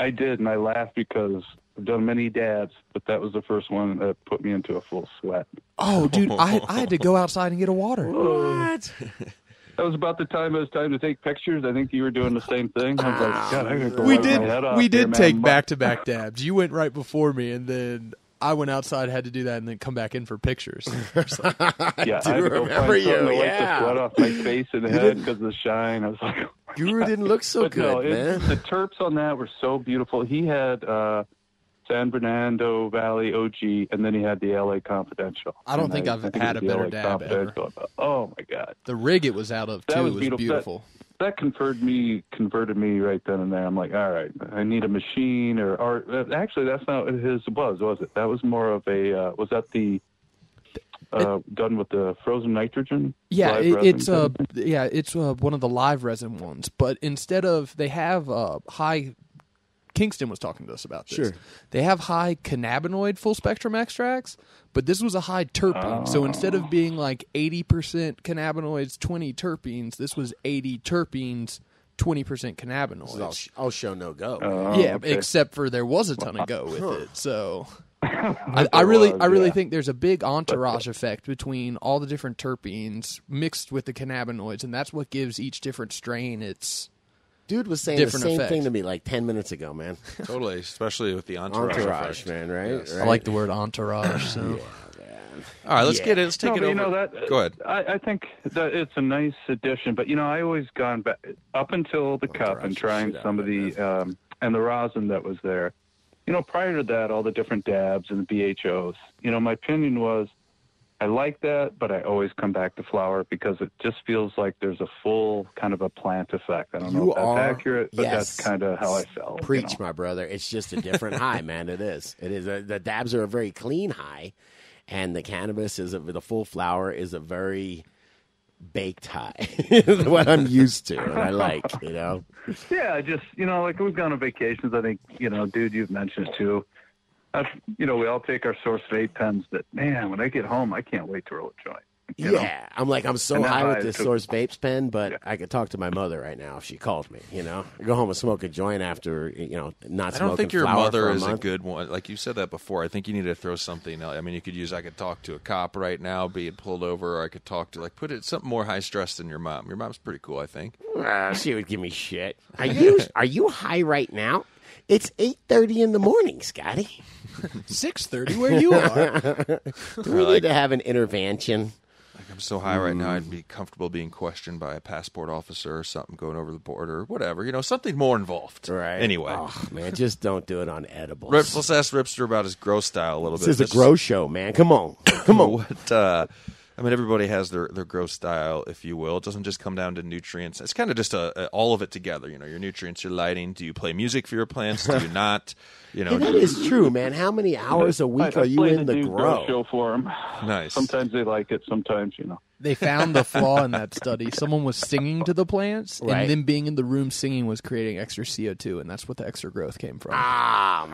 Speaker 4: I did, and I laughed because I've done many dabs, but that was the first one that put me into a full sweat.
Speaker 3: Oh, dude, I I had to go outside and get a water.
Speaker 2: What?
Speaker 4: That was about the time it was time to take pictures. I think you were doing the same thing. I was like, God, I gotta go
Speaker 3: We did
Speaker 4: my head off
Speaker 3: we did
Speaker 4: man.
Speaker 3: take back to back dabs. You went right before me, and then I went outside, had to do that, and then come back in for pictures.
Speaker 4: Yeah, I,
Speaker 2: do
Speaker 4: had to go
Speaker 2: remember
Speaker 4: find something
Speaker 2: you,
Speaker 4: to
Speaker 2: yeah.
Speaker 4: the sweat off my face and head because of the shine. I was like,
Speaker 2: Guru didn't look so
Speaker 4: but
Speaker 2: good,
Speaker 4: no, it, the terps on that were so beautiful. He had, uh, San Fernando Valley OG, and then he had the LA Confidential.
Speaker 3: I don't think I've
Speaker 4: it
Speaker 3: had a better
Speaker 4: LA
Speaker 3: dab ever.
Speaker 4: Oh my god,
Speaker 3: The rig it was out of
Speaker 4: That
Speaker 3: too
Speaker 4: was
Speaker 3: was
Speaker 4: beautiful.
Speaker 3: beautiful.
Speaker 4: that converted me converted me right then and there. I'm like, all right, I need a machine, or or actually, that's not what his was, was it? That was more of a uh, was that the uh, done with the frozen nitrogen?
Speaker 3: Yeah, it, it's uh yeah, it's uh, one of the live resin ones. But instead of they have uh, high, Kingston was talking to us about this.
Speaker 2: Sure.
Speaker 3: They have high cannabinoid full spectrum extracts, but this was a high terpene. So instead of being like eighty percent cannabinoids, twenty terpenes, this was eighty terpenes, twenty percent
Speaker 2: This is all,
Speaker 3: cannabinoids.
Speaker 2: sh- all show no go.
Speaker 4: Oh,
Speaker 3: yeah,
Speaker 4: okay.
Speaker 3: except for there was a ton of go with it. So I, I really,
Speaker 4: was,
Speaker 3: I really
Speaker 4: yeah.
Speaker 3: think there's a big entourage effect between all the different terpenes mixed with the cannabinoids, and that's what gives each different strain its.
Speaker 2: Dude was saying the
Speaker 3: Different
Speaker 2: same
Speaker 3: effect.
Speaker 2: thing to me like ten minutes ago, man.
Speaker 1: Totally, especially with the entourage.
Speaker 2: Entourage,
Speaker 1: effect.
Speaker 2: man, right?
Speaker 1: Yes.
Speaker 2: right?
Speaker 3: I like the word entourage. So
Speaker 1: All right, let's
Speaker 2: Yeah.
Speaker 1: get it. Let's take
Speaker 4: no,
Speaker 1: it
Speaker 4: but
Speaker 1: over.
Speaker 4: you know that.
Speaker 1: Go ahead.
Speaker 4: I, I think that it's a nice addition, but you know, I always gone back up until the cup and trying some
Speaker 2: of
Speaker 4: of the um, and the rosin that was there. You know, prior to that, all the different dabs and the BHOs. You know, my opinion was, I like that, but I always come back to flower because it just feels like there's a full kind of a plant effect. I don't know if that's
Speaker 2: are-
Speaker 4: accurate, but
Speaker 2: yes.
Speaker 4: that's kind of how I felt. you
Speaker 2: Preach,
Speaker 4: know.
Speaker 2: my brother. It's just a different high, man. It is. It is. Uh, the dabs are a very clean high, and the cannabis is a, the full flower is a very baked high. what I'm used to, and I like. You know.
Speaker 4: Yeah, just you know, like we've gone on vacations. I think you know, dude, you've mentioned it too. I've, you know, we all take our source vape pens. That man, when I get home, I can't wait to roll a joint. you know?
Speaker 2: Yeah, I'm like I'm so high with
Speaker 4: high
Speaker 2: this
Speaker 4: took-
Speaker 2: Source Vapes pen, but
Speaker 4: Yeah.
Speaker 2: I could talk to my mother right now if she called me. You know, I go home and smoke a joint after you know not
Speaker 1: I don't think your mother
Speaker 2: a
Speaker 1: is a good one. Like you said that before. I think you need to throw something. else. I mean, you could use. I could talk to a cop right now, being pulled over. Or I could talk to like put it something more high stress than your mom. Your mom's pretty cool, I think.
Speaker 2: Ah, she would give me shit. Are you are you high right now? It's eight thirty in the morning, Scotty.
Speaker 3: six thirty where you are.
Speaker 2: Do we need to have an intervention?
Speaker 1: Like I'm so high right now, I'd be comfortable being questioned by a passport officer or something going over the border or whatever. You know, something more involved.
Speaker 2: Right.
Speaker 1: Anyway,
Speaker 2: oh, man, just don't do it on edibles.
Speaker 1: Rips, let's ask Ripster about his grow style a little bit.
Speaker 2: this
Speaker 1: bit.
Speaker 2: is a
Speaker 1: Just-
Speaker 2: grow show, man. Come on, come on.
Speaker 1: What? Uh, I mean, everybody has their their grow style, if you will. It doesn't just come down to nutrients. It's kind of just a, a all of it together. You know, your nutrients, your lighting. Do you play music for your plants? Do you not? You know,
Speaker 2: Hey, that is true, man. How many hours a week
Speaker 4: I,
Speaker 2: are
Speaker 4: I
Speaker 2: you in the
Speaker 4: dude
Speaker 2: grow?
Speaker 4: show for them.
Speaker 1: nice.
Speaker 4: Sometimes they like it. Sometimes you know.
Speaker 3: They found the flaw in that study. Someone was singing to the plants,
Speaker 2: Right.
Speaker 3: and them being in the room singing was creating extra CO two, and that's what the extra growth came from.
Speaker 2: Ah,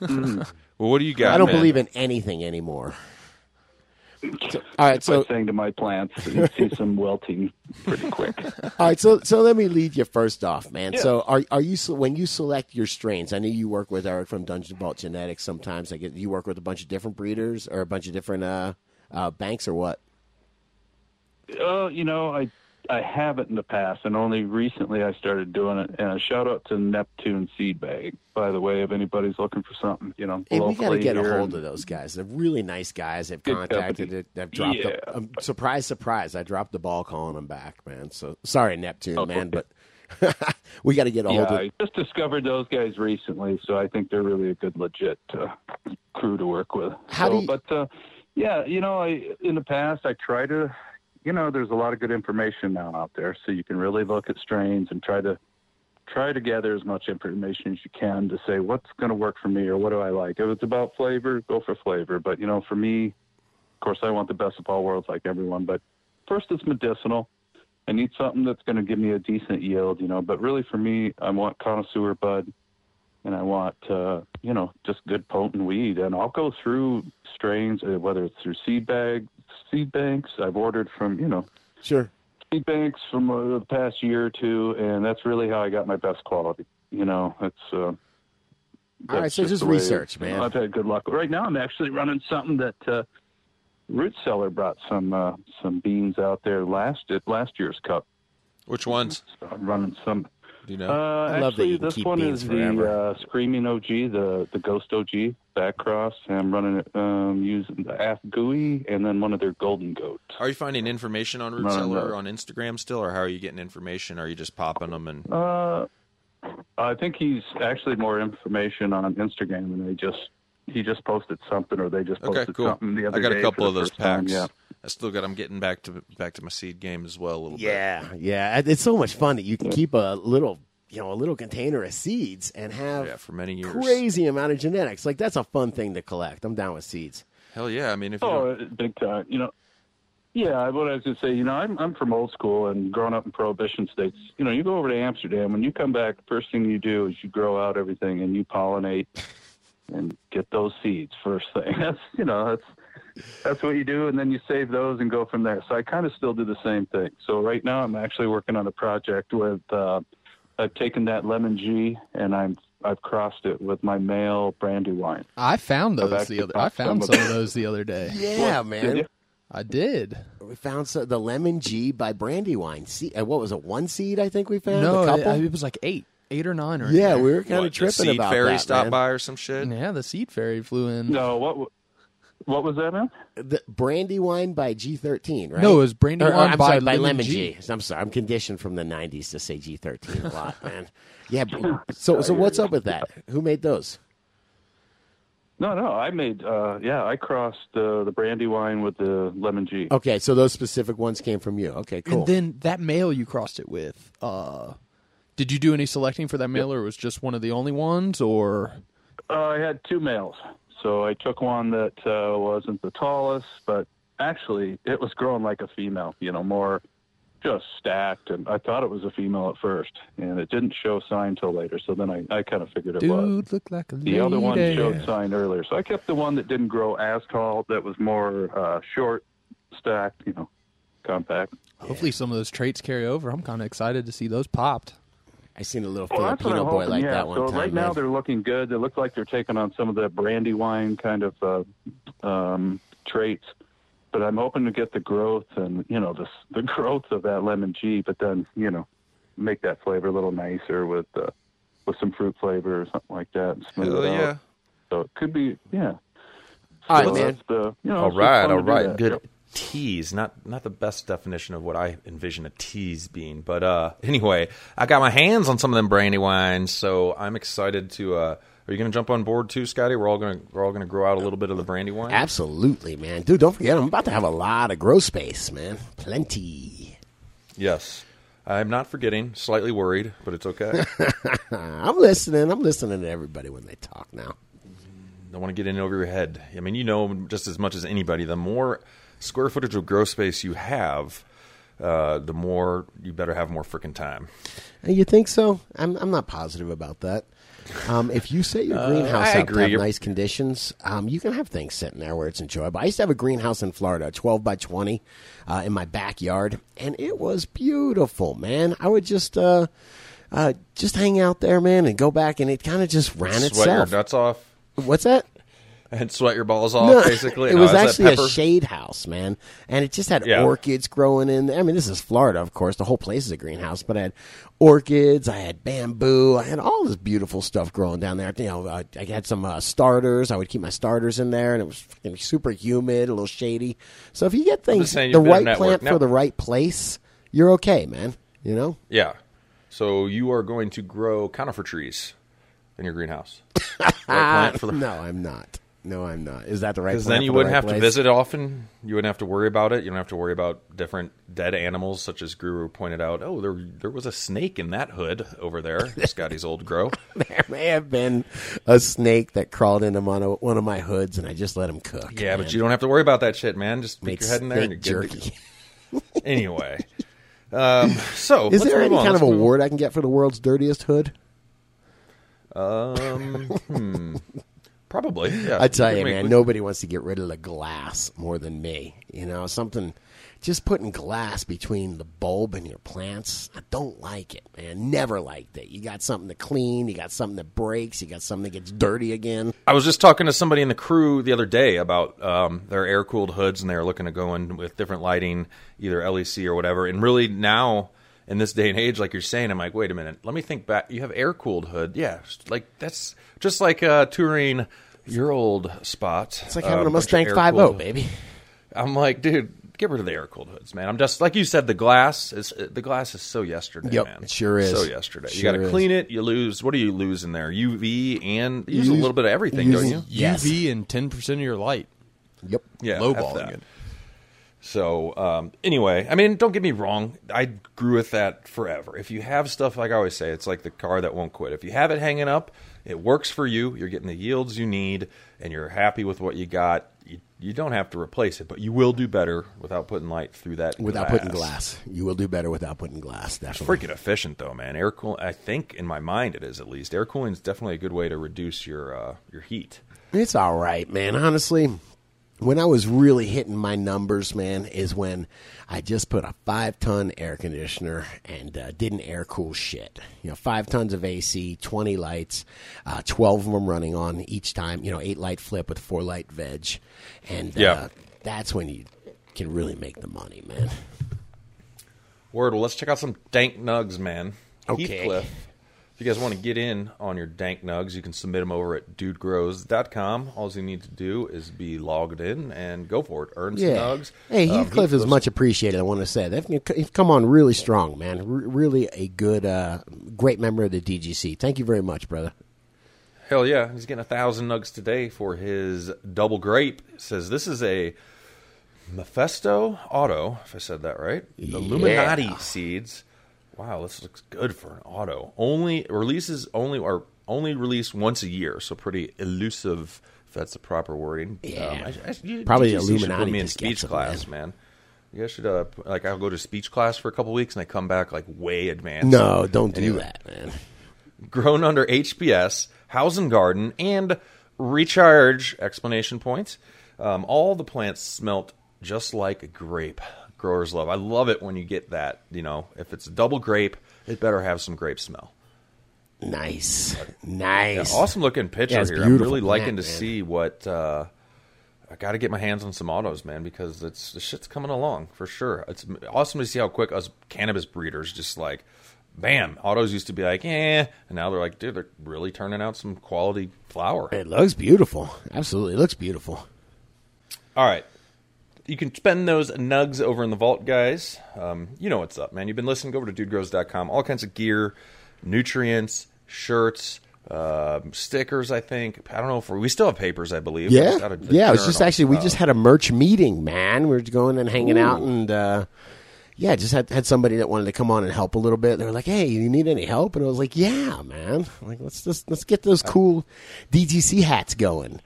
Speaker 2: man.
Speaker 1: Well, what do you got?
Speaker 2: I don't
Speaker 1: man?
Speaker 2: believe in anything anymore. So- all right, so
Speaker 4: saying to my plants, you see some wilting pretty quick.
Speaker 2: all right, so so let me lead you first off, man.
Speaker 4: Yeah.
Speaker 2: So are are you when you select your strains? I know you work with Eric from Dungeon Vault Genetics. Sometimes I get you work with a bunch of different breeders or a bunch of different uh, uh, banks or what?
Speaker 4: Uh, you know, I I haven't in the past, and only recently I started doing it. And a shout out to Neptune Seed Bank, by the way, if anybody's looking for something, you know,
Speaker 2: Hey, we got to get a hold of those guys. They're really nice guys. They've contacted it. They've dropped.
Speaker 4: Yeah.
Speaker 2: The, um, surprise, surprise! I dropped the ball calling them back, man. So sorry, Neptune,
Speaker 4: Okay.
Speaker 2: man, but we got to get a
Speaker 4: Yeah,
Speaker 2: hold of. Them.
Speaker 4: I just discovered those guys recently, so I think they're really a good, legit uh, crew to work with.
Speaker 2: How
Speaker 4: so,
Speaker 2: do you-
Speaker 4: But uh, yeah, you know, I in the past I try to, you know, there's a lot of good information now out there, so you can really look at strains and try to try to gather as much information as you can to say what's going to work for me or what do I like. If it's about flavor, go for flavor. But you know, for me, of course, I want the best of all worlds, like everyone. But first, it's medicinal. I need something that's going to give me a decent yield, you know. But really, for me, I want connoisseur bud, and I want, uh, you know, just good potent weed. And I'll go through strains, uh, whether it's through seed bag, seed banks. I've ordered from, you know,
Speaker 2: Sure.
Speaker 4: seed banks from uh, the past year or two, and that's really how I got my best quality. You know, it's. Uh,
Speaker 2: All right,
Speaker 4: that's
Speaker 2: so just
Speaker 4: the way-
Speaker 2: research, man.
Speaker 4: I've had good luck. Right now, I'm actually running something that uh, Root Cellar brought some uh, some beans out there last at last year's cup.
Speaker 1: Which ones?
Speaker 4: So I'm running some.
Speaker 1: Do you know?
Speaker 4: Uh,
Speaker 2: I love that
Speaker 4: actually,
Speaker 2: you can
Speaker 4: this
Speaker 2: keep
Speaker 4: one is
Speaker 2: forever.
Speaker 4: the uh, Screaming OG, the the Ghost OG back cross. I'm running it um, using the Af Gooey and then one of their Golden Goats.
Speaker 1: are you finding information on Root
Speaker 4: No, no,
Speaker 1: Cellar on Instagram still, or how are you getting information? Are you just popping them and?
Speaker 4: Uh, I think he's actually more information on Instagram, and they just he just posted something, or they just
Speaker 1: Okay,
Speaker 4: posted
Speaker 1: cool.
Speaker 4: something the other day.
Speaker 1: I got
Speaker 4: day
Speaker 1: a couple of those
Speaker 4: first time,
Speaker 1: packs.
Speaker 4: Yeah.
Speaker 1: I still got. I'm getting back to back to my seed game as well a little bit.
Speaker 2: Yeah, yeah. It's so much fun that you can keep a little, you know, a little container of seeds and have
Speaker 1: Yeah, for many years.
Speaker 2: crazy amount of genetics. Like that's a fun thing to collect. I'm down with seeds.
Speaker 1: Hell yeah! I mean, if you
Speaker 4: Oh,
Speaker 1: don't-
Speaker 4: uh, big time. You know, yeah. What I was going to say, you know, I'm I'm from old school and growing up in prohibition states. You know, you go over to Amsterdam when you come back, the first thing you do is you grow out everything and you pollinate and get those seeds first thing. That's you know that's that's what you do, and then you save those and go from there. So I kind of still do the same thing. So right now I'm actually working on a project with. Uh, I've taken that lemon G and I'm I've crossed it with my male brandy wine.
Speaker 3: I found those
Speaker 4: actually
Speaker 3: the other. I found
Speaker 4: some
Speaker 3: some
Speaker 4: of
Speaker 3: of those the other day.
Speaker 2: Yeah,
Speaker 4: Did
Speaker 2: man.
Speaker 4: you?
Speaker 3: I did.
Speaker 2: We found so, the lemon G by Brandywine. See, uh, what was it? One seed, I think we found.
Speaker 3: no,
Speaker 2: a
Speaker 3: it, it was like eight, eight or nine. Or
Speaker 2: yeah, we were kind
Speaker 1: what,
Speaker 2: of
Speaker 1: the
Speaker 2: tripping
Speaker 1: seed
Speaker 2: about
Speaker 1: fairy
Speaker 2: that.
Speaker 1: stopped
Speaker 2: man.
Speaker 1: by or some shit.
Speaker 3: Yeah, the seed fairy flew in.
Speaker 4: No, what w- what was that, man?
Speaker 2: The Brandywine by G13, right?
Speaker 3: No, it was Brandywine
Speaker 2: Or, or, I'm
Speaker 3: by
Speaker 2: sorry, by
Speaker 3: Lemon
Speaker 2: Lemon
Speaker 3: G.
Speaker 2: G. I'm sorry, I'm conditioned from the '90s to say G13 a lot, man. Yeah. So, so what's up with that? Who made those?
Speaker 4: No, no, I made. Uh, yeah, I crossed uh, the brandy wine with the lemon G.
Speaker 2: Okay, so those specific ones came from you. Okay, cool.
Speaker 3: And then that male you crossed it with. Uh, did you do any selecting for that male, or was just one of the only ones? Or
Speaker 4: Uh, I had two males, so I took one that uh, wasn't the tallest, but actually it was growing like a female. You know, more just stacked, and I thought it was a female at first, and it didn't show sign till later. So then I, I kind of figured it was.
Speaker 3: dude looked like a lady.
Speaker 4: The other one showed sign earlier, so I kept the one that didn't grow as tall, that was more uh, short, stacked, you know, compact.
Speaker 3: Hopefully, some of those traits carry over. I'm kind of excited to see those popped.
Speaker 2: I seen a little
Speaker 4: Well,
Speaker 2: Filipino boy
Speaker 4: hoping,
Speaker 2: like
Speaker 4: yeah.
Speaker 2: that one
Speaker 4: so
Speaker 2: time.
Speaker 4: right now
Speaker 2: man.
Speaker 4: they're looking good. They look like they're taking on some of the brandy wine kind of uh, um, traits. But I'm hoping to get the growth and you know the the growth of that lemon G, but then you know make that flavor a little nicer with uh, with some fruit flavor or something like that. And smooth
Speaker 1: Hell
Speaker 4: it out.
Speaker 1: yeah!
Speaker 4: So it could be yeah.
Speaker 2: All right,
Speaker 4: So
Speaker 2: man.
Speaker 4: that's the- you know,
Speaker 1: All
Speaker 4: it's just
Speaker 1: right,
Speaker 4: fun
Speaker 1: all
Speaker 4: to do
Speaker 1: right,
Speaker 4: that.
Speaker 1: good.
Speaker 4: Yep.
Speaker 1: Tease, not not the best definition of what I envision a tease being, but uh, anyway, I got my hands on some of them brandy wines, so I'm excited to. Uh, are you going to jump on board too, Scotty? We're all going to we're all going to grow out a little bit of the brandy wine.
Speaker 2: Absolutely, man. Dude, don't forget, I'm about to have a lot of grow space, man. Plenty.
Speaker 1: Yes, I'm not forgetting. Slightly worried, but it's okay.
Speaker 2: I'm listening. I'm listening to everybody when they talk now.
Speaker 1: don't want to get in over your head. I mean, you know just as much as anybody. The more square footage of grow space you have, uh, the more you better have more freaking time.
Speaker 2: Uh, You think so? I'm I'm not positive about that. Um, if you set your greenhouse
Speaker 1: Uh,
Speaker 2: up to have
Speaker 1: You're-
Speaker 2: nice conditions, um, you can have things sitting there where it's enjoyable. I used to have a greenhouse in Florida, 12 by 20, uh, in my backyard, and it was beautiful, man. I would just uh, uh, just hang out there, man, and go back, and it kind of just ran
Speaker 1: Sweat
Speaker 2: itself.
Speaker 1: your nuts off
Speaker 2: What's that?
Speaker 1: And sweat your balls off.
Speaker 2: No,
Speaker 1: basically,
Speaker 2: it
Speaker 1: No,
Speaker 2: was actually a shade house, man, and it just had
Speaker 1: Yeah.
Speaker 2: orchids growing in. there. I mean, this is Florida, of course. The whole place is a greenhouse, but I had orchids, I had bamboo, I had all this beautiful stuff growing down there. You know, I, I had some uh, starters. I would keep my starters in there, and it was super humid, a little shady. So if you get things
Speaker 1: saying
Speaker 2: the right plant
Speaker 1: Now-
Speaker 2: for the right place, you're okay, man. You know.
Speaker 1: Yeah. So you are going to grow conifer trees in your greenhouse. right plant for the
Speaker 2: no, I'm not. No, I'm not. Is that the right?
Speaker 1: Because then you wouldn't
Speaker 2: right
Speaker 1: have to visit often. You wouldn't have to worry about it. You don't have to worry about different dead animals, such as Guru pointed out. Oh, there there was a snake in that hood over there. Scotty's old grow.
Speaker 2: There may have been a snake that crawled into one of, one of my hoods, and I just let him cook.
Speaker 1: Yeah,
Speaker 2: man.
Speaker 1: but you don't have to worry about that shit, man. Just stick your head in there and you're
Speaker 2: jerky.
Speaker 1: Anyway, um, so
Speaker 2: Is there any
Speaker 1: on.
Speaker 2: kind of
Speaker 1: Let's move
Speaker 2: award I can get for the world's dirtiest hood?
Speaker 1: Um, hmm. Probably. Yeah.
Speaker 2: I tell you,
Speaker 1: make-
Speaker 2: man,
Speaker 1: we-
Speaker 2: nobody wants to get rid of the glass more than me. You know, something just putting glass between the bulb and your plants. I don't like it, man. Never liked it. You got something to clean, you got something that breaks, you got something that gets dirty again.
Speaker 1: I was just talking to somebody in the crew the other day about um, their air cooled hoods, and they were looking to go in with different lighting, either LEC or whatever. And really now, in this day and age, like you're saying, I'm like, wait a minute, let me think back. You have air cooled hood, yeah, like that's just like uh, touring your old spot.
Speaker 2: It's like having a Mustang 5.0, baby.
Speaker 1: I'm like, dude, get rid of the air cooled hoods, man. I'm just like you said. The glass is the glass is so yesterday,
Speaker 2: Yep,
Speaker 1: man.
Speaker 2: it sure is.
Speaker 1: So yesterday.
Speaker 2: Sure
Speaker 1: you got to clean it. You lose. What do you lose in there? UV and you use a little bit of everything, don't you?
Speaker 2: Yes.
Speaker 3: UV and ten percent of your light.
Speaker 2: Yep.
Speaker 1: Yeah,
Speaker 3: Low balling it.
Speaker 1: So um, anyway, I mean, don't get me wrong. I grew with that forever. If you have stuff like I always say, it's like the car that won't quit. If you have it hanging up, it works for you. You're getting the yields you need, and you're happy with what you got. You, you don't have to replace it, but you will do better without putting light through that.
Speaker 2: Without putting glass, you will do better without putting glass. Definitely.
Speaker 1: Freaking efficient though, man. Air cool. I think in my mind it is at least. Air cooling is definitely a good way to reduce your uh, your heat.
Speaker 2: It's all right, man. Honestly, when I was really hitting my numbers, man, is when I just put a five ton air conditioner and uh, didn't air cool shit. You know, five tons of AC, 20 lights, uh, 12 of them running on each time, you know, eight light flip with four light veg. And uh,
Speaker 1: Yeah.
Speaker 2: that's when you can really make the money, man.
Speaker 1: Word. Well, let's check out some dank nugs, man.
Speaker 2: Okay.
Speaker 1: Heathcliff. If you guys want to get in on your dank nugs, you can submit them over at dudegrows.com. All you need to do is be logged in and go for it. Earn some
Speaker 2: Yeah.
Speaker 1: nugs.
Speaker 2: Hey,
Speaker 1: Um,
Speaker 2: Heathcliff is much appreciated. I want to say they've, come on really strong, man. R- really a good, uh, great member of the DGC. Thank you very much, brother.
Speaker 1: Hell yeah, he's getting a thousand nugs today for his double grape. It says this is a Mephisto Auto, if I said that right. Illuminati
Speaker 2: Yeah.
Speaker 1: seeds. Wow, this looks good for an auto. Only releases only are only released once a year, so pretty elusive. If that's the proper wording.
Speaker 2: Yeah.
Speaker 1: I, I, you,
Speaker 2: Probably Illuminati
Speaker 1: Put me in speech
Speaker 2: them,
Speaker 1: class, man. You guys should uh, like I'll go to speech class for a couple weeks and I come back like way advanced.
Speaker 2: No, don't do
Speaker 1: Anyway.
Speaker 2: that, man.
Speaker 1: grown under HPS, House and Garden, and Recharge! Explanation points. Um, all the plants smelt just like a grape. Growers love. I love it when you get that. You know, if it's a double grape, it better have some grape smell.
Speaker 2: Nice, nice.
Speaker 1: Awesome looking picture
Speaker 2: Yeah,
Speaker 1: here. I'm really liking to
Speaker 2: man.
Speaker 1: see what. Uh, I got to get my hands on some autos, man, because it's the shit's coming along for sure. It's awesome to see how quick us cannabis breeders just like, bam. Autos used to be like, eh, and now they're like, dude, they're really turning out some quality flower.
Speaker 2: It looks beautiful. Absolutely, it looks beautiful.
Speaker 1: All right. You can spend those nugs over in the vault, guys. Um, you know what's up, man. You've been listening. Go over to dudegrows.com. All kinds of gear, nutrients, shirts, um stickers, I think. I don't know if we still have papers, I believe.
Speaker 2: Yeah, yeah. It was just actually we
Speaker 1: uh,
Speaker 2: just had a merch meeting, man. We were going and hanging out, and uh, yeah, just had had somebody that wanted to come on and help a little bit. They were like, "Hey, you need any help?" And I was like, "Yeah, man. Like, let's just let's get those cool DGC hats going."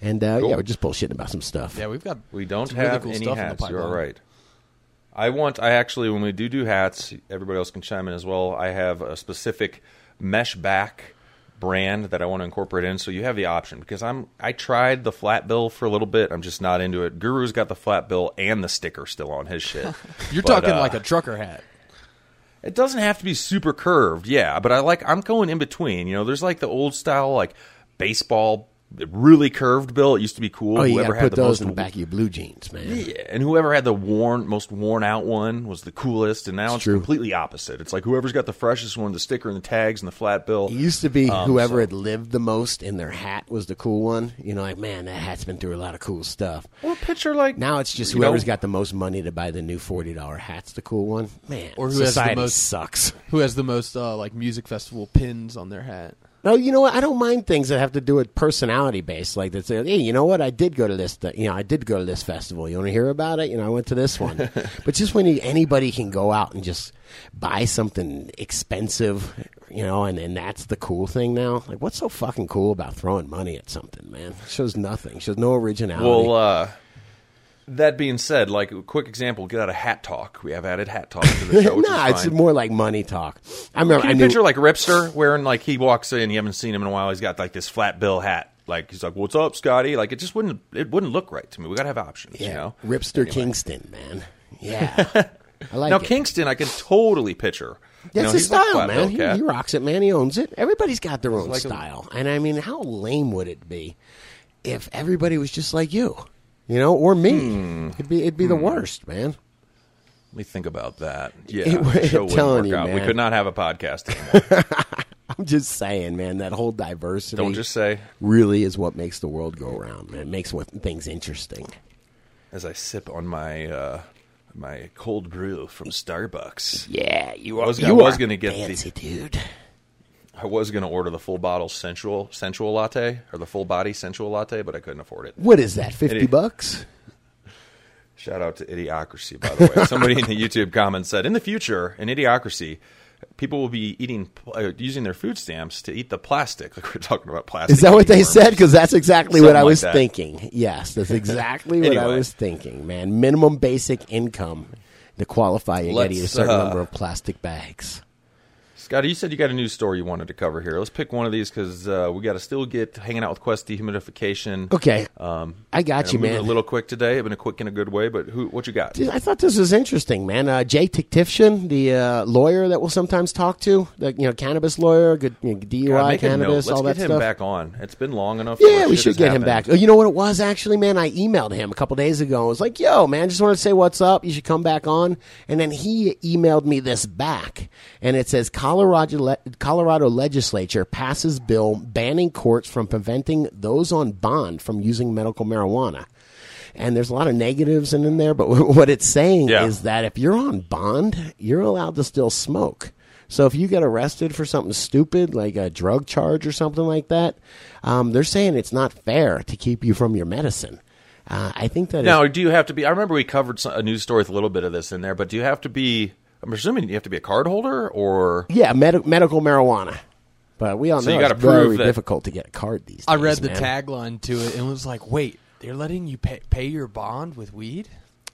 Speaker 2: And uh,
Speaker 1: Cool.
Speaker 2: yeah, we're just bullshitting about some stuff.
Speaker 3: Yeah, we've got
Speaker 1: We don't
Speaker 3: some really
Speaker 1: have
Speaker 3: cool
Speaker 1: any
Speaker 3: stuff in the
Speaker 1: hats. You're all
Speaker 3: pipeline.
Speaker 1: right. I want. I actually, when we do do hats, everybody else can chime in as well. I have a specific mesh back brand that I want to incorporate in, so you have the option. Because I'm, I tried the flat bill for a little bit. I'm just not into it. Guru's got the flat bill and the sticker still on his shit.
Speaker 3: You're
Speaker 1: But,
Speaker 3: talking
Speaker 1: uh,
Speaker 3: like a trucker hat.
Speaker 1: It doesn't have to be super curved, yeah, but I like I'm going in between. You know, there's like the old style like baseball really curved bill. It used to be cool.
Speaker 2: Oh, you
Speaker 1: Whoever
Speaker 2: got
Speaker 1: had
Speaker 2: put
Speaker 1: the
Speaker 2: those
Speaker 1: most
Speaker 2: in the back of your blue jeans, man.
Speaker 1: yeah, and whoever had the worn, most worn out one was the coolest. And now it's,
Speaker 2: true.
Speaker 1: completely opposite. It's like whoever's got the freshest one, the sticker and the tags and the flat bill.
Speaker 2: It used to be
Speaker 1: Um,
Speaker 2: whoever
Speaker 1: so-
Speaker 2: had lived the most in their hat was the cool one. You know, like man, that hat's been through a lot of cool stuff.
Speaker 1: Well, picture like
Speaker 2: Now it's just
Speaker 1: you
Speaker 2: whoever's
Speaker 1: know,
Speaker 2: got the most money to buy the new forty dollar hat's the cool one. Man,
Speaker 3: Or who has the most-
Speaker 2: sucks.
Speaker 3: Who has the most uh, like music festival pins on their hat?
Speaker 2: No, you know what? I don't mind things that have to do with personality based. Like that say, hey, you know what? I did go to this. th- You know, I did go to this festival. You want to hear about it? You know, I went to this one. but just when you, anybody can go out and just buy something expensive, you know, and, and that's the cool thing now. Like, what's so fucking cool about throwing money at something, man? shows nothing. shows no originality.
Speaker 1: Well, uh, that being said, like a quick example, get out of hat talk. We have added hat talk to the show.
Speaker 2: nah, it's more like money talk. I remember.
Speaker 1: Can
Speaker 2: I
Speaker 1: you
Speaker 2: knew,
Speaker 1: picture like Ripster wearing like he walks in, you haven't seen him in a while. He's got like this flat bill hat. Like he's like, "What's up, Scotty?" Like it just wouldn't it wouldn't look right to me. We got to have options,
Speaker 2: yeah,
Speaker 1: you know.
Speaker 2: Ripster
Speaker 1: Anyway.
Speaker 2: Kingston, man. Yeah, I like
Speaker 1: Now
Speaker 2: it.
Speaker 1: Kingston, I can totally picture. You
Speaker 2: That's
Speaker 1: know,
Speaker 2: his
Speaker 1: he's like
Speaker 2: style,
Speaker 1: flat
Speaker 2: man.
Speaker 1: bill
Speaker 2: He,
Speaker 1: cat.
Speaker 2: he rocks it, man. He owns it. Everybody's got their own
Speaker 1: like a-
Speaker 2: style. and I mean, how lame would it be if everybody was just like you? You know, or me.
Speaker 1: Hmm.
Speaker 2: It'd be it'd be the worst, man.
Speaker 1: Let me think about that. Yeah,
Speaker 2: It-
Speaker 1: the show
Speaker 2: telling
Speaker 1: work
Speaker 2: you,
Speaker 1: out. We could not have a podcast anymore.
Speaker 2: I'm just saying, man, that whole diversity
Speaker 1: Don't just say.
Speaker 2: really is what makes the world go around, man. It makes what, things interesting.
Speaker 1: As I sip on my uh, my cold brew from Starbucks.
Speaker 2: Yeah, you are.
Speaker 1: was-
Speaker 2: you
Speaker 1: I was
Speaker 2: are
Speaker 1: gonna get the-
Speaker 2: fancy, dude.
Speaker 1: I was going to order the full bottle sensual sensual latte or the full body sensual latte, but I couldn't afford it.
Speaker 2: What is that? Fifty
Speaker 1: Idiot.
Speaker 2: bucks?
Speaker 1: Shout out to Idiocracy, by the way. Somebody in the YouTube comments said, in the future, in Idiocracy, people will be eating, uh, using their food stamps to eat the plastic. Like we're talking about plastic.
Speaker 2: Is that what they
Speaker 1: eating
Speaker 2: said? Because that's exactly what I
Speaker 1: like
Speaker 2: was
Speaker 1: that.
Speaker 2: thinking. Yes, that's exactly what I was thinking, man. Minimum basic income to qualify, you got to eat a certain
Speaker 1: uh,
Speaker 2: number of plastic bags.
Speaker 1: Scotty, you said you got a news story you wanted to cover here. Let's pick one of these because uh, we got to still get hanging out with Quest dehumidification.
Speaker 2: Okay,
Speaker 1: Um,
Speaker 2: I got you, man.
Speaker 1: A little quick today, I've been a quick in a good way. But who? What you got?
Speaker 2: Dude, I thought this was interesting, man. Uh, Jay Tiktifshin, the uh, lawyer that we'll sometimes talk to, the you know cannabis lawyer, good you know, DUI,
Speaker 1: God, make a note.
Speaker 2: cannabis,
Speaker 1: Let's
Speaker 2: all
Speaker 1: get him back on. It's been long enough.
Speaker 2: Yeah, we should get him back. Oh, You know what it was actually, man? I emailed him a couple days ago. I was like, "Yo, man, just wanted to say what's up. You should come back on." And then he emailed me this back, and it says Colorado le- Colorado legislature passes bill banning courts from preventing those on bond from using medical marijuana. And there's a lot of negatives in, in there, but what it's saying
Speaker 1: Yeah.
Speaker 2: is that if you're on bond, you're allowed to still smoke. So if you get arrested for something stupid like a drug charge or something like that, um, they're saying it's not fair to keep you from your medicine. Uh, I think that is-
Speaker 1: Now, do you have to be? I remember we covered a news story with a little bit of this in there, but do you have to be? I'm assuming you have to be a card holder, or
Speaker 2: yeah, med- medical marijuana. But we all
Speaker 1: So
Speaker 2: know
Speaker 1: you gotta
Speaker 2: it's very
Speaker 1: that-
Speaker 2: difficult to get a card these days.
Speaker 3: I read the
Speaker 2: man.
Speaker 3: tagline to it and was like, wait, they're letting you pay, pay your bond with weed?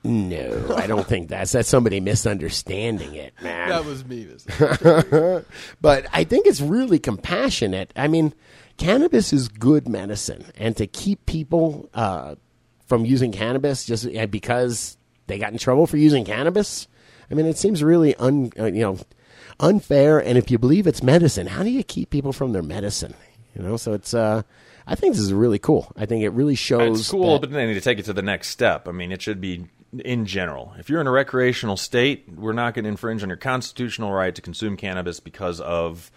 Speaker 2: No, I don't think that's that's somebody misunderstanding it, man.
Speaker 3: That was me.
Speaker 2: but I think it's really compassionate. I mean, cannabis is good medicine, and to keep people uh, from using cannabis just uh, because they got in trouble for using cannabis, I mean, it seems really un uh, you know unfair. And if you believe it's medicine, how do you keep people from their medicine? You know, so it's. Uh, I think this is really cool. I think it really shows.
Speaker 1: it's cool, but they need to take it to the next step. I mean, it should be in general. If you're in a recreational state, we're not going to infringe on your constitutional right to consume cannabis because of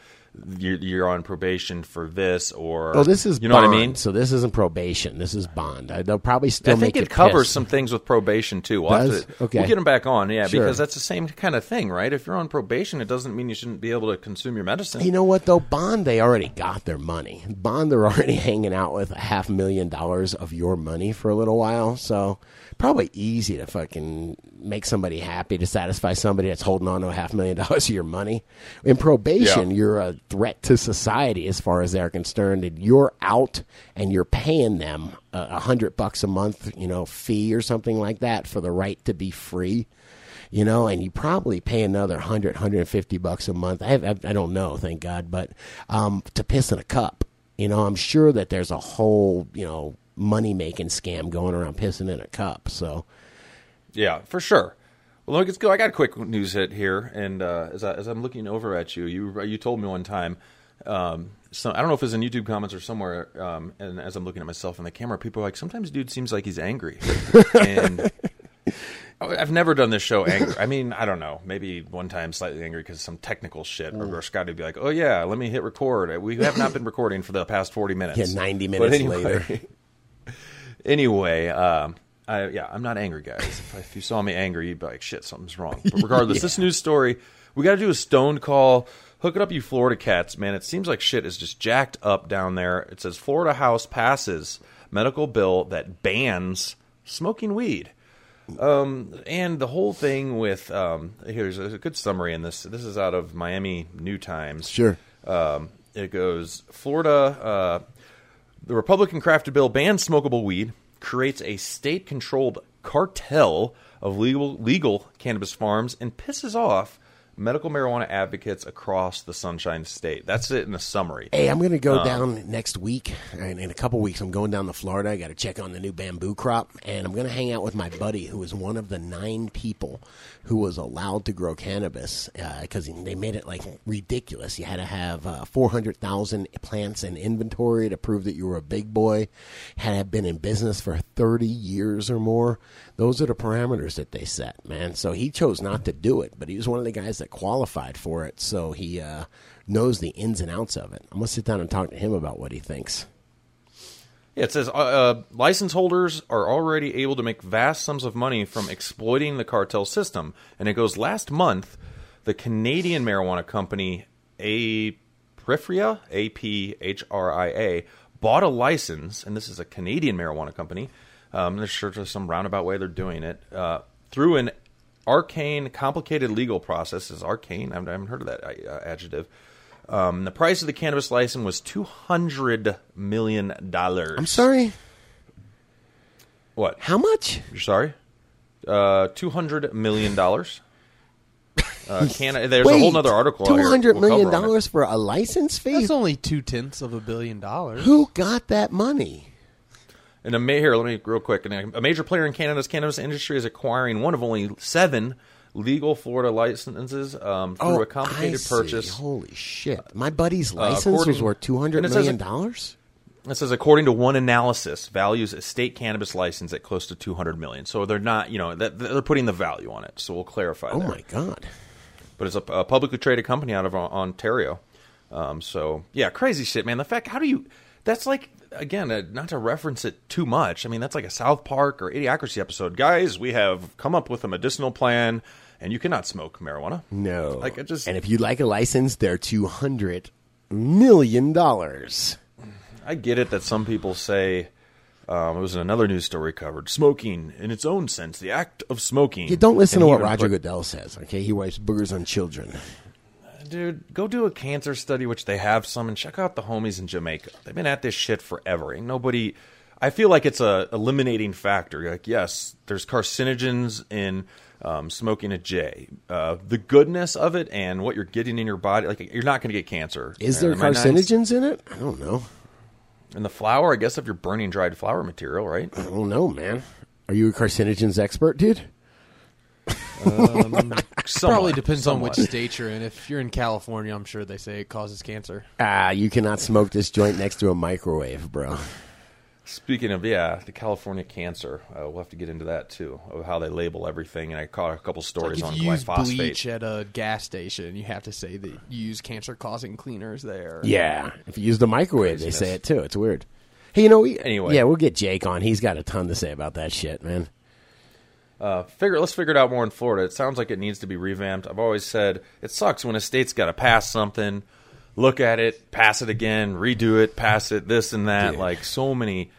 Speaker 1: you're, you're on probation for this or.
Speaker 2: Oh, this is
Speaker 1: you know
Speaker 2: bond,
Speaker 1: what I mean.
Speaker 2: So this isn't probation. This is bond. I, they'll probably still
Speaker 1: I think
Speaker 2: make
Speaker 1: it covers some things with probation too. We'll,
Speaker 2: Does?
Speaker 1: to,
Speaker 2: Okay.
Speaker 1: we'll get them back on, yeah,
Speaker 2: Sure.
Speaker 1: because that's the same kind of thing, right? If you're on probation, it doesn't mean you shouldn't be able to consume your medicine.
Speaker 2: You know what though? Bond, they already got their money. Bond, they're already hanging out with a half million dollars of your money for a little while. So probably easy to fucking make somebody happy to satisfy somebody that's holding on to a half million dollars of your money. In probation,
Speaker 1: Yeah.
Speaker 2: you're a threat to society as far as they're concerned, and you're out and you're paying them a hundred bucks a month, you know, fee or something like that for the right to be free you know, and you probably pay another 100, 150 bucks a month. I, have, I don't know, thank God, but um, to piss in a cup. You know, I'm sure that there's a whole, you know, money making scam going around pissing in a cup. So,
Speaker 1: Yeah, for sure. Well, let's go. I got a quick news hit here, and uh, as, I, as I'm looking over at you, you you told me one time. Um, so I don't know if it's in YouTube comments or somewhere. Um, and as I'm looking at myself in the camera, people are like, "Sometimes dude seems like he's angry." and I've never done this show angry. I mean, I don't know. Maybe one time slightly angry because some technical shit. Or, or Scotty would be like, "Oh yeah, let me hit record." We have not been recording for the past 40 minutes.
Speaker 2: yeah, 90 minutes
Speaker 1: anyway-
Speaker 2: later.
Speaker 1: anyway, um, I, yeah, I'm not angry, guys. If, if you saw me angry, you'd be like, shit, something's wrong. But regardless, this news story, we got to do a stone call. Hook it up, you Florida cats, man. It seems like shit is just jacked up down there. It says Florida House passes medical bill that bans smoking weed. Um, and the whole thing with um, here's a good summary in this. This is out of Miami New Times.
Speaker 2: Sure.
Speaker 1: Um, it goes Florida. Uh, the Republican crafted bill bans smokable weed, creates a state controlled cartel of legal legal cannabis farms, and pisses off medical marijuana advocates across the Sunshine State. That's it in a summary.
Speaker 2: Hey, I'm going to
Speaker 1: Um,
Speaker 2: go down next week. And in a couple weeks, I'm going down to Florida. I got to check on the new bamboo crop. And I'm going to hang out with my buddy who is one of the nine people who was allowed to grow cannabis because they made it like ridiculous. You had to have uh, 400,000 plants in inventory to prove that you were a big boy, had been in business for 30 years or more. Those are the parameters that they set, man. So he chose not to do it, but he was one of the guys that qualified for it. So he uh, knows the ins and outs of it. I'm gonna sit down and talk to him about what he thinks.
Speaker 1: Yeah, it says uh, uh, license holders are already able to make vast sums of money from exploiting the cartel system. And it goes last month, the Canadian marijuana company A Prifria, A P H R I A, bought a license, and this is a Canadian marijuana company. Um, there's sure there's some roundabout way they're doing it uh, through an arcane, complicated legal process. Is arcane? I haven't heard of that uh, adjective. Um, the price of the cannabis license was two hundred million dollars.
Speaker 2: I'm sorry.
Speaker 1: What?
Speaker 2: How much?
Speaker 1: You're sorry? Uh, two hundred million dollars. Uh, Canada. There's a whole other article. out
Speaker 2: Two
Speaker 1: here
Speaker 2: hundred
Speaker 1: we'll
Speaker 2: million
Speaker 1: cover on it.
Speaker 2: dollars for a license fee.
Speaker 3: That's only two tenths of a billion dollars.
Speaker 2: Who got that money?
Speaker 1: And a ma- here, let me real quick. And a major player in Canada's cannabis industry is acquiring one of only seven legal Florida licenses um, through a complicated
Speaker 2: Oh, I see.
Speaker 1: purchase.
Speaker 2: Holy shit! My buddy's license was worth two hundred
Speaker 1: and it says
Speaker 2: million
Speaker 1: it-
Speaker 2: dollars.
Speaker 1: It says, according to one analysis, values a state cannabis license at close to 200 million. So they're not, you know, that, they're putting the value on it. So we'll clarify.
Speaker 2: Oh
Speaker 1: there.
Speaker 2: my god!
Speaker 1: But it's a, a publicly traded company out of Ontario. Um, so yeah, crazy shit, man. The fact, how do you? That's like again, uh, not to reference it too much. I mean, that's like a South Park or Idiocracy episode. Guys, we have come up with a medicinal plan, and you cannot smoke marijuana.
Speaker 2: No,
Speaker 1: Like, it just-
Speaker 2: and if you'd like a license, they're two hundred million dollars.
Speaker 1: I get it that some people say. Um, it was in another news story covered smoking in its own sense, the act of smoking.
Speaker 2: You don't listen to what Roger
Speaker 1: put-
Speaker 2: Goodell says. Okay, he wipes boogers on children.
Speaker 1: Dude, go do a cancer study, which they have some, and check out the homies in Jamaica. They've been at this shit forever. Ain't nobody. I feel like it's a eliminating factor. Like, yes, there's carcinogens in um, smoking a J. Uh, the goodness of it and what you're getting in your body, like you're not going to get cancer.
Speaker 2: Is there
Speaker 1: Am
Speaker 2: carcinogens in it? I don't know.
Speaker 1: in the flour? I guess if you're burning dried flour material, right?
Speaker 2: I don't know, man. Are you a carcinogens expert, dude?
Speaker 3: Probably
Speaker 1: Somewhat,
Speaker 3: depends on which state you're in. If you're in California, I'm sure they say it causes cancer.
Speaker 2: Ah, you cannot smoke this joint next to a microwave, bro.
Speaker 1: Speaking of yeah, the California cancer, uh, we'll have to get into that too of how they label everything. And I caught a couple stories
Speaker 3: Like
Speaker 1: on
Speaker 3: if you use bleach at a gas station, you have to say that you use cancer-causing cleaners there.
Speaker 2: Yeah, if you use the microwave, they say it too. It's weird. Hey, you know, we,
Speaker 1: Anyway.
Speaker 2: yeah, we'll get Jake on. He's got a ton to say about that shit, man.
Speaker 1: Uh, figure let's figure it out more in Florida. It sounds like it needs to be revamped. I've always said it sucks when a state's got to pass something, look at it, pass it again, redo it, pass it, this and that.
Speaker 2: Dude.
Speaker 1: Like so many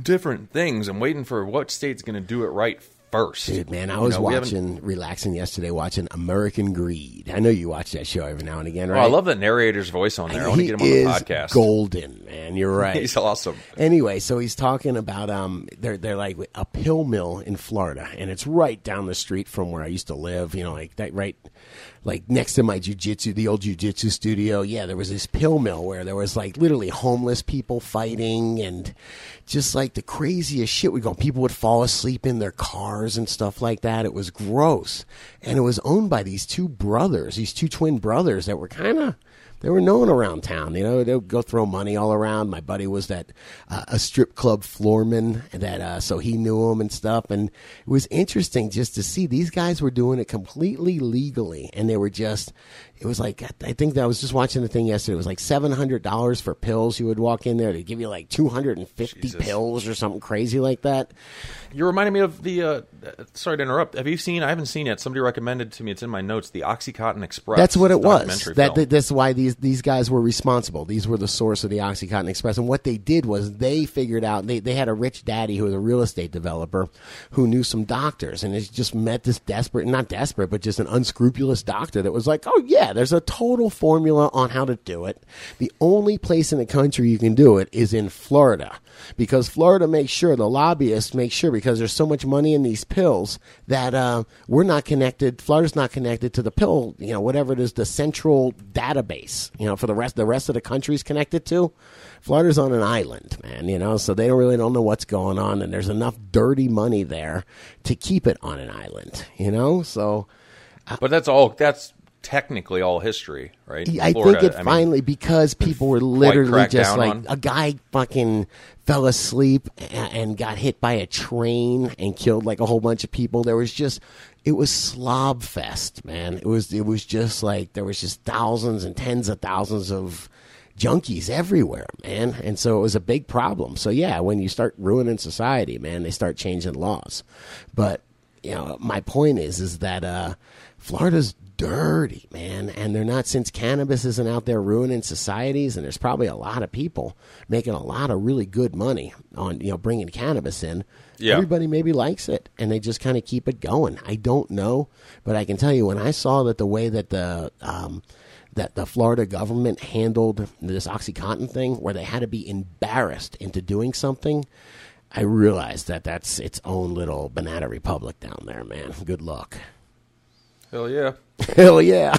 Speaker 1: different things. I'm waiting for what state's going to do it right first.
Speaker 2: Dude, man, I
Speaker 1: You
Speaker 2: was
Speaker 1: know,
Speaker 2: watching, relaxing yesterday, watching American Greed. I know you watch that show every now and again,
Speaker 1: Oh,
Speaker 2: right?
Speaker 1: I love the narrator's voice on there. I want to get him on the podcast.
Speaker 2: golden, man. You're right.
Speaker 1: He's awesome.
Speaker 2: Anyway, so he's talking about um, they're they're like a pill mill in Florida, and it's right down the street from where I used to live. You know, like that right, like next to my jujitsu, the old jujitsu studio. Yeah, there was this pill mill where there was like literally homeless people fighting, and just like the craziest shit would go. People would fall asleep in their cars and stuff like that. It was gross, and it was owned by these two brothers, these two twin brothers that were kind of they were known around town. You know, they'd go throw money all around. My buddy was that uh, a strip club floorman, that uh, so he knew him and stuff. And it was interesting just to see these guys were doing it completely legally, and they were just. It was like I think that I was just watching the thing yesterday. It was like seven hundred dollars for pills. You would walk in there to give you like two hundred and fifty pills or something crazy like that.
Speaker 1: You're reminding me of the. Uh, uh, sorry to interrupt. Have you seen? I haven't seen it. Somebody recommended to me. It's in my notes. The OxyContin Express.
Speaker 2: That's what it was. That, that that's why these these guys were responsible. These were the source of the OxyContin Express. And what they did was they figured out they they had a rich daddy who was a real estate developer who knew some doctors and just met this desperate not desperate but just an unscrupulous doctor that was like, oh yeah, there's a total formula on how to do it. The only place in the country you can do it is in Florida because Florida makes sure the lobbyists make sure because there's so much money in these pills that uh, we're not connected. Florida's not connected to the pill, you know, whatever it is, the central database. You know, for the rest, the rest of the country's connected to. Florida's on an island, man. You know, so they don't really don't know what's going on, and there's enough dirty money there to keep it on an island. You know, so.
Speaker 1: But that's all. That's technically all history, right?
Speaker 2: I
Speaker 1: Florida,
Speaker 2: think it
Speaker 1: I mean,
Speaker 2: finally because people were literally just like
Speaker 1: on.
Speaker 2: a guy fucking fell asleep and, and got hit by a train and killed like a whole bunch of people. There was just it was slob fest, man. It was it was just like there was just thousands and tens of thousands of junkies everywhere, man. And so it was a big problem. So yeah, when you start ruining society, man, they start changing laws. But you know, my point is, is that uh, Florida's dirty, man, and they're not since cannabis isn't out there ruining societies, and there's probably a lot of people making a lot of really good money on you know bringing cannabis in.
Speaker 1: Yeah.
Speaker 2: Everybody maybe likes it, and they just kind of keep it going. I don't know, but I can tell you when I saw that the way that the um, that the Florida government handled this OxyContin thing, where they had to be embarrassed into doing something. I realized that that's its own little banana republic down there, man. Good luck.
Speaker 1: Hell yeah.
Speaker 2: Hell yeah.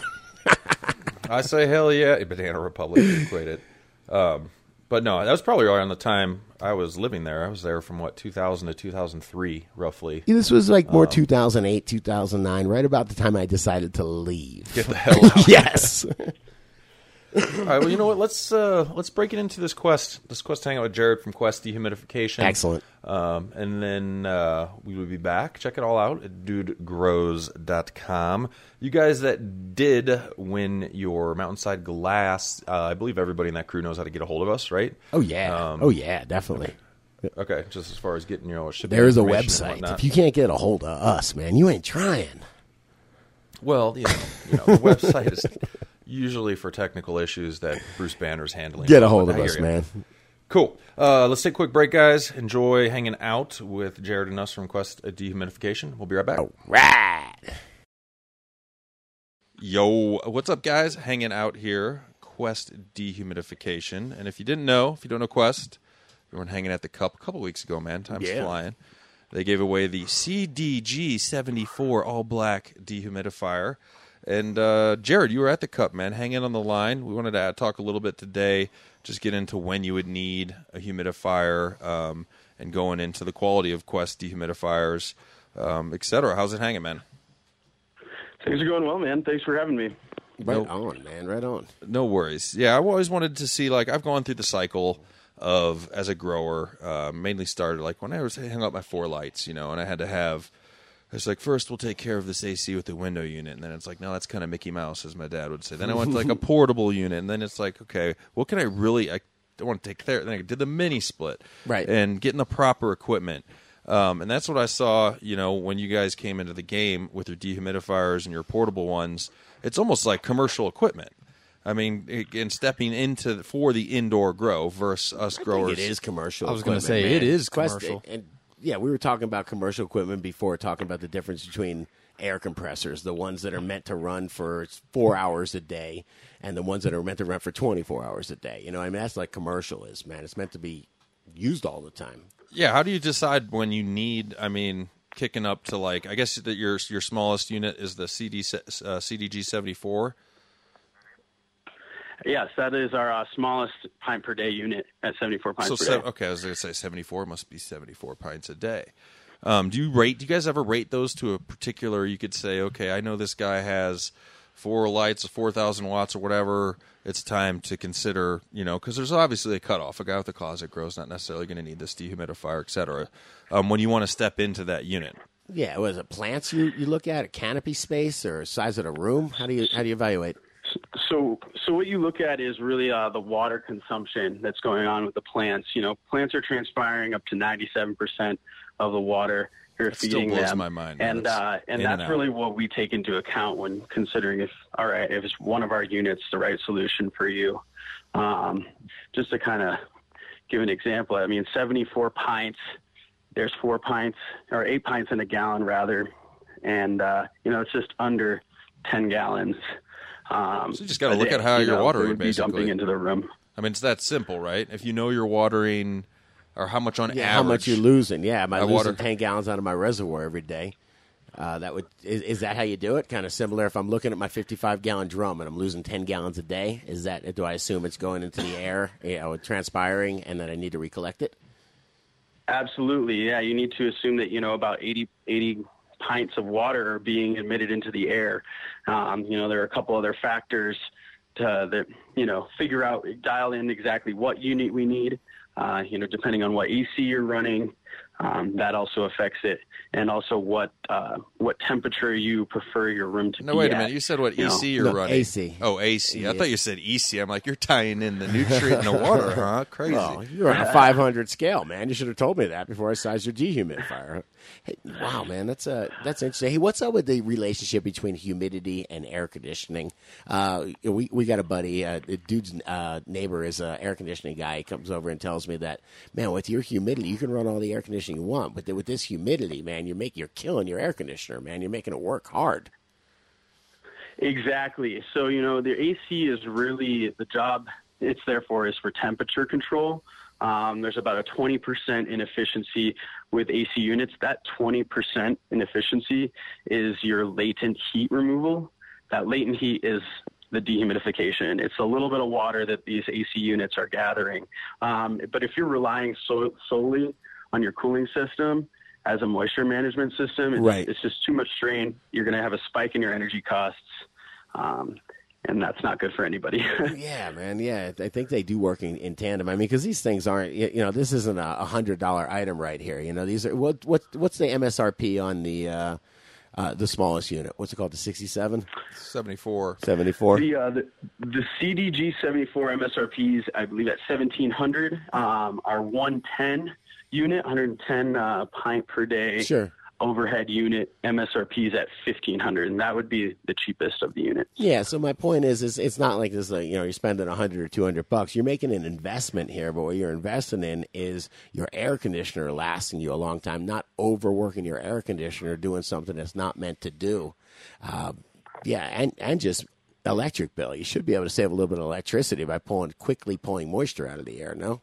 Speaker 1: I say hell yeah. Banana Republic, equate it. Um, but no, that was probably around the time I was living there. I was there from what 2000 to 2003, roughly.
Speaker 2: This was like more 2008, 2009, right about the time I decided to leave.
Speaker 1: Get the hell out.
Speaker 2: yes.
Speaker 1: All right. Well, you know what? Let's uh, let's break it into this quest. This quest hang out with Jared from Quest Dehumidification.
Speaker 2: Excellent.
Speaker 1: Um, and then uh, we will be back. Check it all out at dudegrows.com. You guys that did win your Mountainside Glass, uh, I believe everybody in that crew knows how to get a hold of us, right?
Speaker 2: Oh yeah.
Speaker 1: Um,
Speaker 2: oh yeah, definitely.
Speaker 1: Okay, just as far as getting your shipping
Speaker 2: There is a website. If you can't get a hold of us, man, you ain't trying.
Speaker 1: Well, you know, you know, the website is usually for technical issues that Bruce Banner's handling.
Speaker 2: Get a hold of us, man.
Speaker 1: Cool. Uh, let's take a quick break, guys. Enjoy hanging out with Jared and us from Quest Dehumidification. We'll be right back.
Speaker 2: Right.
Speaker 1: Yo, what's up, guys? Hanging out here, Quest Dehumidification. And if you didn't know, if you don't know Quest, we were hanging at the Cup a couple weeks ago, man. Time's
Speaker 2: Yeah.
Speaker 1: flying. They gave away the CDG 74 all black dehumidifier. And uh, Jared, you were at the Cup, man, hanging on the line. We wanted to talk a little bit today, just get into when you would need a humidifier um, and going into the quality of Quest dehumidifiers, um, et cetera. How's it hanging, man?
Speaker 4: Things are going well, man. Thanks for having me.
Speaker 2: Right
Speaker 1: Nope.
Speaker 2: on, man. Right on.
Speaker 1: No worries. Yeah, I've always wanted to see like I've gone through the cycle of as a grower. Uh, mainly started like when I was hung up my four lights, you know, and I had to have. It's like first we'll take care of this AC with the window unit, and then it's like no, that's kind of Mickey Mouse, as my dad would say. Then I went to like a portable unit, and then it's like okay, what can I really? I don't want to take care. Then I did the mini split,
Speaker 2: Right.
Speaker 1: and getting the proper equipment. Um, and that's what I saw, you know, when you guys came into the game with your dehumidifiers and your portable ones. It's almost like commercial equipment. I mean, it- and stepping into for the indoor grow versus us
Speaker 2: I
Speaker 1: growers.
Speaker 2: think it is commercial.
Speaker 3: I was gonna say,
Speaker 2: man.
Speaker 3: it is
Speaker 2: Quest-
Speaker 3: commercial.
Speaker 2: and yeah, we were talking about commercial equipment before, talking about the difference between air compressors, the ones that are meant to run for four hours a day, and the ones that are meant to run for twenty four hours a day. You know, I mean, that's like commercial is, man. It's meant to be used all the time.
Speaker 1: Yeah, how do you decide when you need? I mean, kicking up to like, I guess that your your smallest unit is the CD uh, CDG seventy four.
Speaker 5: Yes, that is our uh, smallest pint per day unit at 74 pints
Speaker 1: So
Speaker 5: per
Speaker 1: se-
Speaker 5: day.
Speaker 1: okay, I was going to say seventy four must be seventy four pints a day. Um, do you rate? Do you guys ever rate those to a particular? You could say, okay, I know this guy has four lights, four thousand watts, or whatever. It's time to consider, you know, because there's obviously a cutoff. A guy with a closet grow is not necessarily going to need this dehumidifier, et cetera. Um, when you want to step into that unit,
Speaker 2: Yeah, was it plants you, you look at, a canopy space or size of the room? How do you how do you evaluate?
Speaker 5: So, so what you look at is really uh, the water consumption that's going on with the plants. You know, plants are transpiring up to 97% of the water you're
Speaker 1: That still
Speaker 5: feeding
Speaker 1: blows
Speaker 5: them,
Speaker 1: my mind, man.
Speaker 5: and uh, and
Speaker 1: in and
Speaker 5: that's really what we take into account when considering if all right if it's one of our units the right solution for you. Um, just to kind of give an example, I mean, 74 pints. There's four pints or eight pints in a gallon rather, and uh, you know it's just under 10 gallons. Um,
Speaker 1: So you just gotta look at how
Speaker 5: you
Speaker 1: you're
Speaker 5: know,
Speaker 1: watering,
Speaker 5: would be
Speaker 1: basically.
Speaker 5: dumping into the room.
Speaker 1: I mean, it's that simple, right? If you know you're watering, or how much on
Speaker 2: Yeah,
Speaker 1: average,
Speaker 2: how much you're losing? Yeah, am I,
Speaker 1: I
Speaker 2: losing
Speaker 1: water-
Speaker 2: ten gallons out of my reservoir every day? Uh, that would is, is that how you do it? Kind of similar. If I'm looking at my 55 gallon drum and I'm losing 10 gallons a day, is that do I assume it's going into the air, you know, transpiring, and that I need to recollect it?
Speaker 5: Absolutely, yeah. You need to assume that you know about 80, 80 pints of water are being emitted into the air. Um, you know, there are a couple other factors to, that you know, figure out, dial in exactly what unit we need. Uh, you know, depending on what AC you're running, um, that also affects it, and also what uh, what temperature you prefer your room to
Speaker 1: No,
Speaker 5: be
Speaker 1: wait a
Speaker 5: at.
Speaker 1: minute. You said what
Speaker 5: you know.
Speaker 1: You're
Speaker 2: No,
Speaker 1: running?
Speaker 2: AC.
Speaker 1: Oh, AC. I thought you said EC. I'm like, you're tying in the nutrient in the water, huh? Crazy.
Speaker 2: Well, you're on a 500 scale, man. You should have told me that before I sized your dehumidifier. Hey, wow, man, that's uh, that's interesting. Hey, what's up with the relationship between humidity and air conditioning? Uh, we we got a buddy, uh, the dude's uh, neighbor is an air conditioning guy. He comes over and tells me that, man, with your humidity, you can run all the air conditioning you want, but with this humidity, man, you're making you're killing your air conditioner, man. You're making it work hard.
Speaker 5: Exactly. So, you know, the AC is really the job it's there for is for temperature control. Um, there's about a 20% inefficiency with AC units. That 20% inefficiency is your latent heat removal. That latent heat is the dehumidification. It's a little bit of water that these AC units are gathering. Um, but if you're relying so, solely on your cooling system as a moisture management system, it's,
Speaker 2: Right.
Speaker 5: it's just too much strain. You're going to have a spike in your energy costs. Um, and that's not good for anybody.
Speaker 2: Yeah, man. Yeah, I think they do work in, in tandem. I mean, because these things aren't. You you know, this isn't a hundred dollar item right here. You know, these are what what what's the MSRP on the uh, uh, the smallest unit? What's it called? The 67?
Speaker 1: 74.
Speaker 2: 74?
Speaker 5: The, uh, the the CDG 74 MSRPs, I believe at 1700, um, are 110 unit, 110 uh, pint per day
Speaker 2: Sure.
Speaker 5: overhead unit. MSRP is at 1500, and that would be the cheapest of the units.
Speaker 2: Yeah. So my point is, is it's not like this. Like, you know, you're spending a hundred or two hundred bucks. You're making an investment here, but what you're investing in is your air conditioner lasting you a long time, not overworking your air conditioner doing something that's not meant to do. Uh, yeah, and and just electric bill. You should be able to save a little bit of electricity by pulling quickly pulling moisture out of the air. No.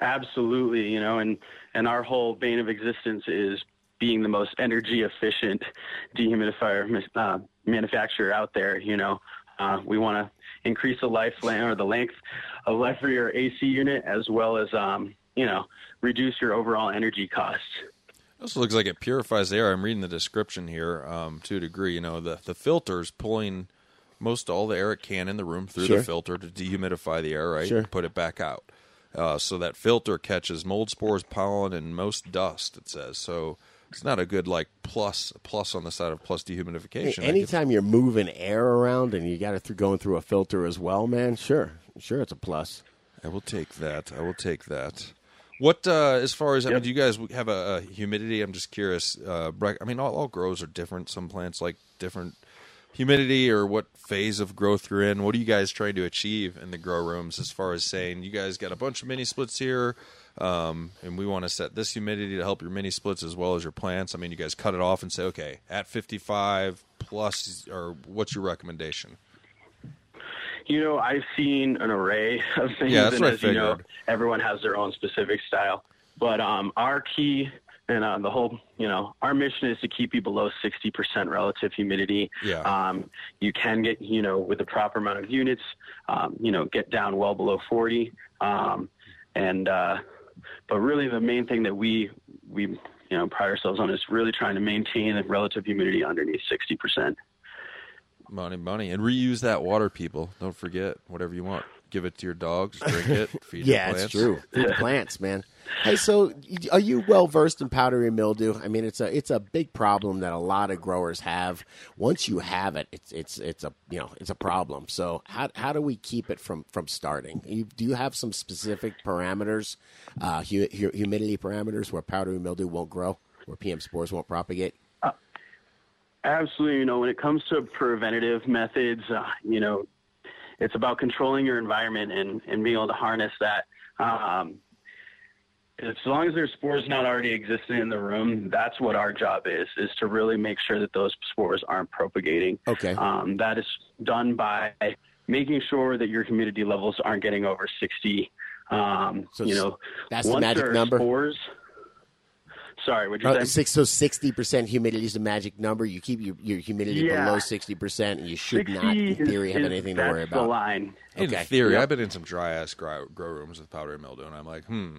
Speaker 5: Absolutely, you know, and and our whole bane of existence is being the most energy efficient dehumidifier uh, manufacturer out there. You know, uh, we want to increase the life or the length of life for your AC unit, as well as um, you know, reduce your overall energy costs.
Speaker 1: This looks like it purifies the air. I'm reading the description here um, to a degree. You know, the the filter's pulling most all the air it can in the room through
Speaker 2: Sure.
Speaker 1: the filter to dehumidify the air, right?
Speaker 2: Sure.
Speaker 1: And put it back out. Uh, so that filter catches mold spores, pollen, and most dust. It says so. It's not a good like plus plus on the side of plus dehumidification. I
Speaker 2: Anytime you're moving air around and you got it through going through a filter as well, man. Sure, sure, it's a plus.
Speaker 1: I will take that. I will take that. What uh, as far as I mean, do you guys have a, a humidity? I'm just curious. Uh, I mean, all, all grows are different. Some plants like different humidity or what phase of growth you're in. What are you guys trying to achieve in the grow rooms as far as saying you guys got a bunch of mini splits here, um, and we want to set this humidity to help your mini splits as well as your plants? I mean, you guys cut it off and say, okay, at 55 plus, or what's your recommendation?
Speaker 5: You know, I've seen an array of things,
Speaker 1: Yeah, that's
Speaker 5: and as you know, everyone has their own specific style. But um, our key and uh, the whole, you know, our mission is to keep you below 60% relative humidity.
Speaker 1: Yeah.
Speaker 5: Um, you can get, you know, with the proper amount of units, um, you know, get down well below 40. Um, and uh, but really, the main thing that we we you know pride ourselves on is really trying to maintain the relative humidity underneath 60%.
Speaker 1: Money, money, and reuse that water, people. Don't forget whatever you want. Give it to your dogs, drink it, feed
Speaker 2: Yeah,
Speaker 1: your
Speaker 2: it's
Speaker 1: plants.
Speaker 2: true. Feed the plants, man. Hey, so are you well versed in powdery mildew? I mean, it's a it's a big problem that a lot of growers have. Once you have it, it's it's it's a you know it's a problem. So how how do we keep it from from starting? You, do you have some specific parameters, uh, hu- hu- humidity parameters where powdery mildew won't grow, where PM spores won't propagate?
Speaker 5: Absolutely. You know, when it comes to preventative methods, uh, you know, it's about controlling your environment and, and being able to harness that. Um, as long as there's spores not already existing in the room, that's what our job is, is to really make sure that those spores aren't propagating.
Speaker 2: Okay.
Speaker 5: Um, that is done by making sure that your humidity levels aren't getting over 60. Um,
Speaker 2: So
Speaker 5: you know,
Speaker 2: that's the magic
Speaker 5: there are
Speaker 2: number?
Speaker 5: Spores, sorry, would you
Speaker 2: Uh,
Speaker 5: say?
Speaker 2: six, so sixty percent humidity is the magic number. You keep your, your humidity
Speaker 5: Yeah.
Speaker 2: below sixty percent, and you should not, in
Speaker 5: is-
Speaker 2: theory, have
Speaker 5: is-
Speaker 2: anything to
Speaker 5: that's
Speaker 2: worry
Speaker 5: the
Speaker 2: about.
Speaker 5: line.
Speaker 1: In
Speaker 2: Okay.
Speaker 1: theory,
Speaker 5: Yep.
Speaker 1: I've been in some dry ass grow, grow rooms with powdery mildew, and I'm like, hmm,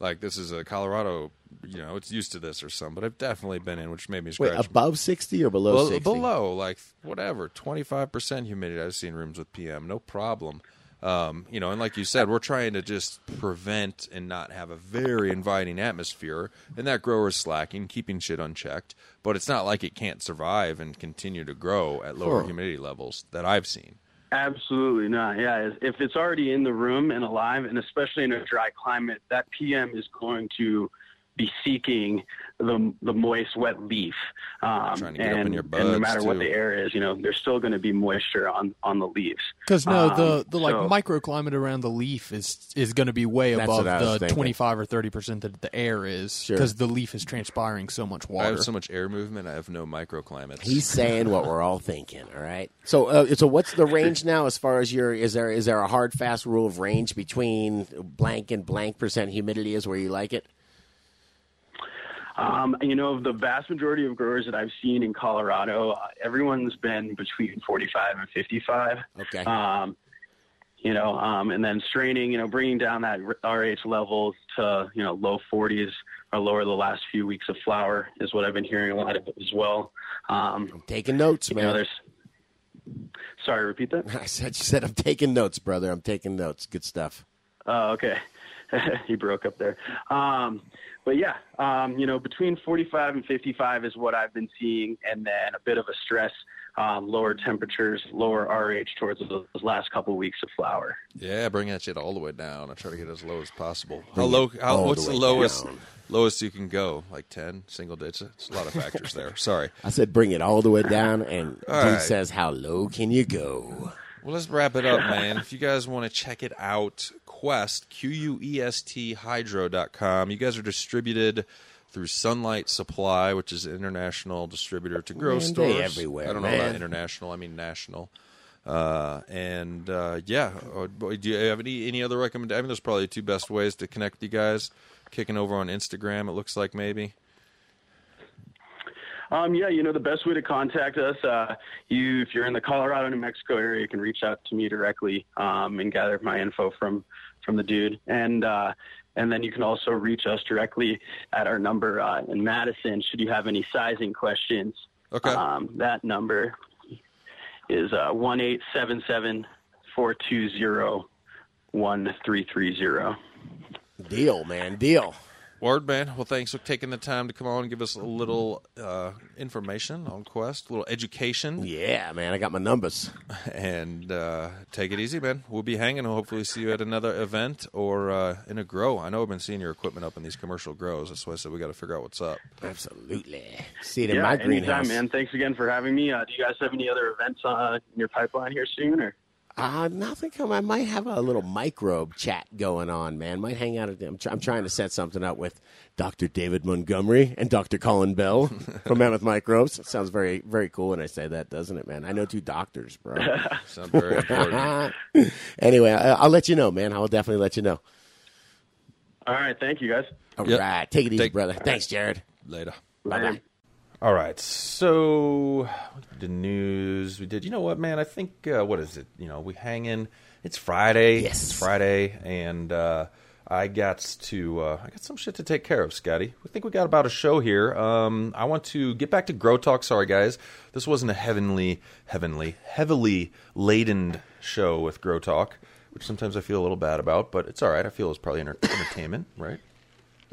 Speaker 1: like this is a Colorado, you know, it's used to this or something. But I've definitely been in, which made me
Speaker 2: Wait,
Speaker 1: scratch.
Speaker 2: above 60 or below
Speaker 1: Well,
Speaker 2: 60?
Speaker 1: below, like whatever, twenty five percent humidity. I've seen rooms with PM, no problem. Um, you know, and like you said, we're trying to just prevent and not have a very inviting atmosphere, and that grower's slacking, keeping shit unchecked. But it's not like it can't survive and continue to grow at lower
Speaker 2: Huh.
Speaker 1: humidity levels that I've seen.
Speaker 5: Absolutely not. Yeah, if it's already in the room and alive, and especially in a dry climate, that PM is going to be seeking the the moist, wet leaf. Um,
Speaker 1: Trying to get up
Speaker 5: and,
Speaker 1: in your
Speaker 5: and no
Speaker 1: buds,
Speaker 5: matter what the air is, you know, there's still going to be moisture on on the leaves.
Speaker 3: Because no, the
Speaker 5: Um,
Speaker 3: the like
Speaker 5: so-
Speaker 3: microclimate around the leaf is is going to be way above
Speaker 2: what I was
Speaker 3: the
Speaker 2: thinking.
Speaker 3: twenty five or thirty percent that the air is
Speaker 2: Sure.
Speaker 3: because the leaf is transpiring so much water.
Speaker 1: I have so much air movement. I have no microclimates.
Speaker 2: He's saying what we're all thinking. All right. So, uh, so what's the range now as far as your? Is there is there a hard fast rule of range between blank and blank percent humidity is where you like it?
Speaker 5: Um, you know, the vast majority of growers that I've seen in Colorado, uh, everyone's been between 45 and 55.
Speaker 2: Okay.
Speaker 5: Um, you know, um, and then straining, you know, bringing down that RH levels to, you know, low 40s or lower the last few weeks of flower is what I've been hearing a lot of as well. Um,
Speaker 2: Taking notes,
Speaker 5: you know,
Speaker 2: man.
Speaker 5: there's, sorry, repeat that.
Speaker 2: I said, you said I'm taking notes, brother. I'm taking notes. Good stuff.
Speaker 5: Oh, okay. he broke up there. Um, but yeah, um, you know, between 45 and 55 is what I've been seeing, and then a bit of a stress, um, lower temperatures, lower RH towards those last couple weeks of flower.
Speaker 1: Yeah, bring that shit all the way down. I try to get as low as possible. How low? How,
Speaker 2: all
Speaker 1: what's
Speaker 2: the
Speaker 1: the lowest?
Speaker 2: down.
Speaker 1: Lowest you can go? Like ten, single digits. It's a lot of factors there. Sorry.
Speaker 2: I said bring it all the way down, and
Speaker 1: All
Speaker 2: dude
Speaker 1: right.
Speaker 2: says, "How low can you go?"
Speaker 1: Well, let's wrap it up, man. if you guys want to check it out, Quest, Q U E S T Hydro.com. You guys are distributed through Sunlight Supply, which is an international distributor to grow
Speaker 2: Man, they
Speaker 1: stores.
Speaker 2: everywhere,
Speaker 1: I don't know
Speaker 2: man.
Speaker 1: about international, I mean national. Uh, and uh, yeah, uh, do you have any any other recommend? I mean, there's probably two best ways to connect with you guys. Kicking over on Instagram, it looks like maybe.
Speaker 5: Um, yeah, you know, the best way to contact us, uh, you, if you're in the Colorado, New Mexico area, you can reach out to me directly, um, and gather my info from, from the dude. And, uh, and then you can also reach us directly at our number, uh, in Madison, should you have any sizing questions.
Speaker 1: Okay.
Speaker 5: Um, that number is, uh, one eight seven seven four two zero one three three zero.
Speaker 2: Deal, man. Deal.
Speaker 1: Word, man. Well, thanks for taking the time to come on and give us a little uh, information on Quest, a little education.
Speaker 2: Yeah, man. I got my numbers.
Speaker 1: and uh, take it easy, man. We'll be hanging. and Hopefully, see you at another event or uh, in a grow. I know I've been seeing your equipment up in these commercial grows. That's why I said we got to figure out what's up.
Speaker 2: Absolutely. See it in
Speaker 5: Yeah,
Speaker 2: my greenhouse.
Speaker 5: anytime, man. Thanks again for having me. Uh, do you guys have any other events uh, in your pipeline here soon, or?
Speaker 2: Uh, nothing come. I might have a little microbe chat going on, man. Might hang out at. I'm, try, I'm trying to set something up with Dr. David Montgomery and Dr. Colin Bell from Mammoth Microbes. It sounds very, very cool when I say that, doesn't it, man? I know two doctors, bro.
Speaker 1: Sounds very important.
Speaker 2: anyway, I, I'll let you know, man. I'll definitely let you know.
Speaker 5: All right, thank you guys.
Speaker 2: All
Speaker 1: Yep.
Speaker 2: right, take it easy,
Speaker 1: Take-
Speaker 2: brother. Thanks, Jared.
Speaker 1: Later.
Speaker 2: Bye bye.
Speaker 1: All right. So the news we did. You know what, man? I think uh, what is it? You know, we hang in. It's Friday.
Speaker 2: Yes.
Speaker 1: It's Friday, and uh, I got to uh, I got some shit to take care of, Scotty. We think we got about a show here. Um, I want to get back to Grow Talk. Sorry, guys, this wasn't a heavenly, heavenly, heavily laden show with Grow Talk, which sometimes I feel a little bad about, but it's all right. I feel it's probably enter- entertainment, right?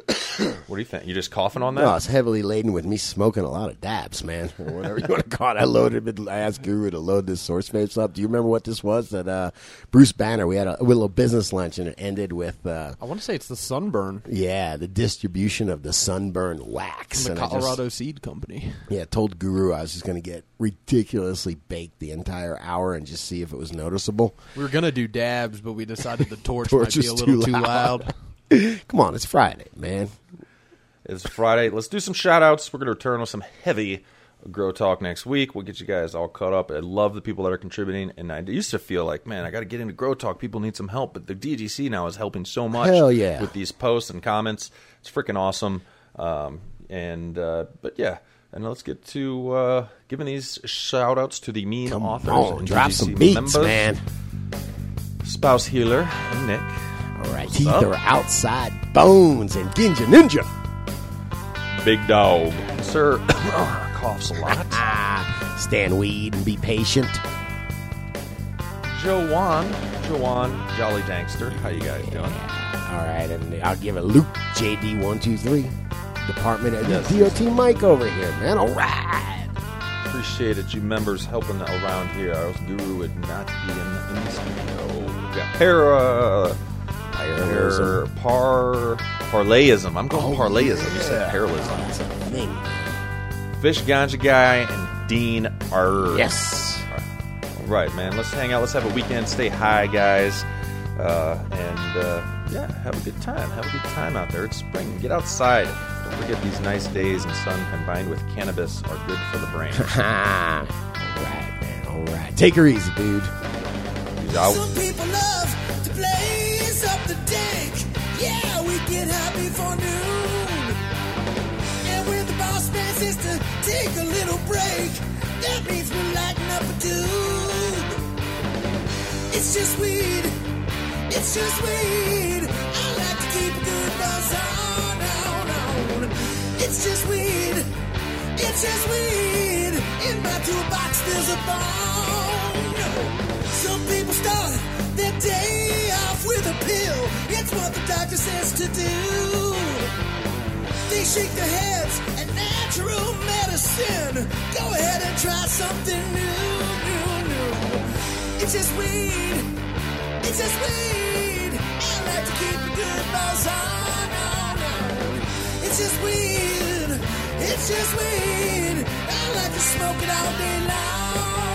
Speaker 1: what do you think? You just coughing on that?
Speaker 2: No, it's heavily laden with me smoking a lot of dabs, man, or whatever you want to call it. I loaded it. I asked Guru to load this source maps up. Do you remember what this was? That uh, Bruce Banner. We had a, a little business lunch, and it ended with uh,
Speaker 3: I want to say it's the Sunburn,
Speaker 2: yeah, the distribution of the sunburn wax.
Speaker 3: the
Speaker 2: And I just-
Speaker 3: Colorado Seed Company.
Speaker 2: yeah, told Guru I was just going to get ridiculously baked the entire hour and just see if it was noticeable.
Speaker 3: We were gonna do dabs, but we decided the torch,
Speaker 2: Torch
Speaker 3: might be a little
Speaker 2: too
Speaker 3: too
Speaker 2: loud. Come on, it's Friday, man.
Speaker 1: It's Friday. Let's do some shout outs. We're going to return with some heavy Grow Talk next week. We'll get you guys all caught up. I love the people that are contributing. And I used to feel like, man, I got to get into Grow Talk. People need some help. But the DGC now is helping so much
Speaker 2: Hell yeah.
Speaker 1: with these posts and comments. It's freaking awesome. Um, and, uh, but yeah. And let's get to uh, giving these shout outs to the mean
Speaker 2: Come
Speaker 1: authors
Speaker 2: on,
Speaker 1: and
Speaker 2: drop
Speaker 1: DGC
Speaker 2: some beats,
Speaker 1: members.
Speaker 2: man.
Speaker 1: Spouse Healer Nick.
Speaker 2: All right, teeth
Speaker 1: up?
Speaker 2: are outside bones and Ginja Ninja.
Speaker 1: Big dog. Sir coughs a lot.
Speaker 2: Ah, stand weed and be patient.
Speaker 1: Joanne, Joanne, Jolly Dankster. How you guys doing?
Speaker 2: All right, and I'll give it Luke JD one two three. Department of
Speaker 1: Yes.
Speaker 2: DOT Mike over here, man. All right.
Speaker 1: Appreciate it, you members helping around here. Our guru would not be in, in the studio. We've para, par, par, parlayism. I'm going
Speaker 2: Oh,
Speaker 1: parlayism. You said
Speaker 2: yeah.
Speaker 1: paralysm.
Speaker 2: That's a thing.
Speaker 1: Fish Ganja Guy and Dean R.
Speaker 2: Yes.
Speaker 1: All right, man. Let's hang out. Let's have a weekend. Stay high, guys. Uh, and uh, yeah, have a good time. Have a good time out there. It's spring. Get outside. Don't forget these nice days and sun combined with cannabis are good for the brain.
Speaker 2: Ha. all right, man. All right. Take her easy, dude.
Speaker 1: He's out.
Speaker 6: Get high before noon. And when the boss man says to take a little break, that means we're lighting up a tube. It's just weed. It's just weed. I like to keep a good buzz on, on, on. It's just weed. It's just weed. In my toolbox, there's a bone. Some people start their day off with a pill. It's what the doctor says to do. They shake their heads at natural medicine. Go ahead and try something new, new, new. It's just weed. It's just weed. I like to keep a good buzz on, on, on. It's just weed. It's just weed. I like to smoke it all day long.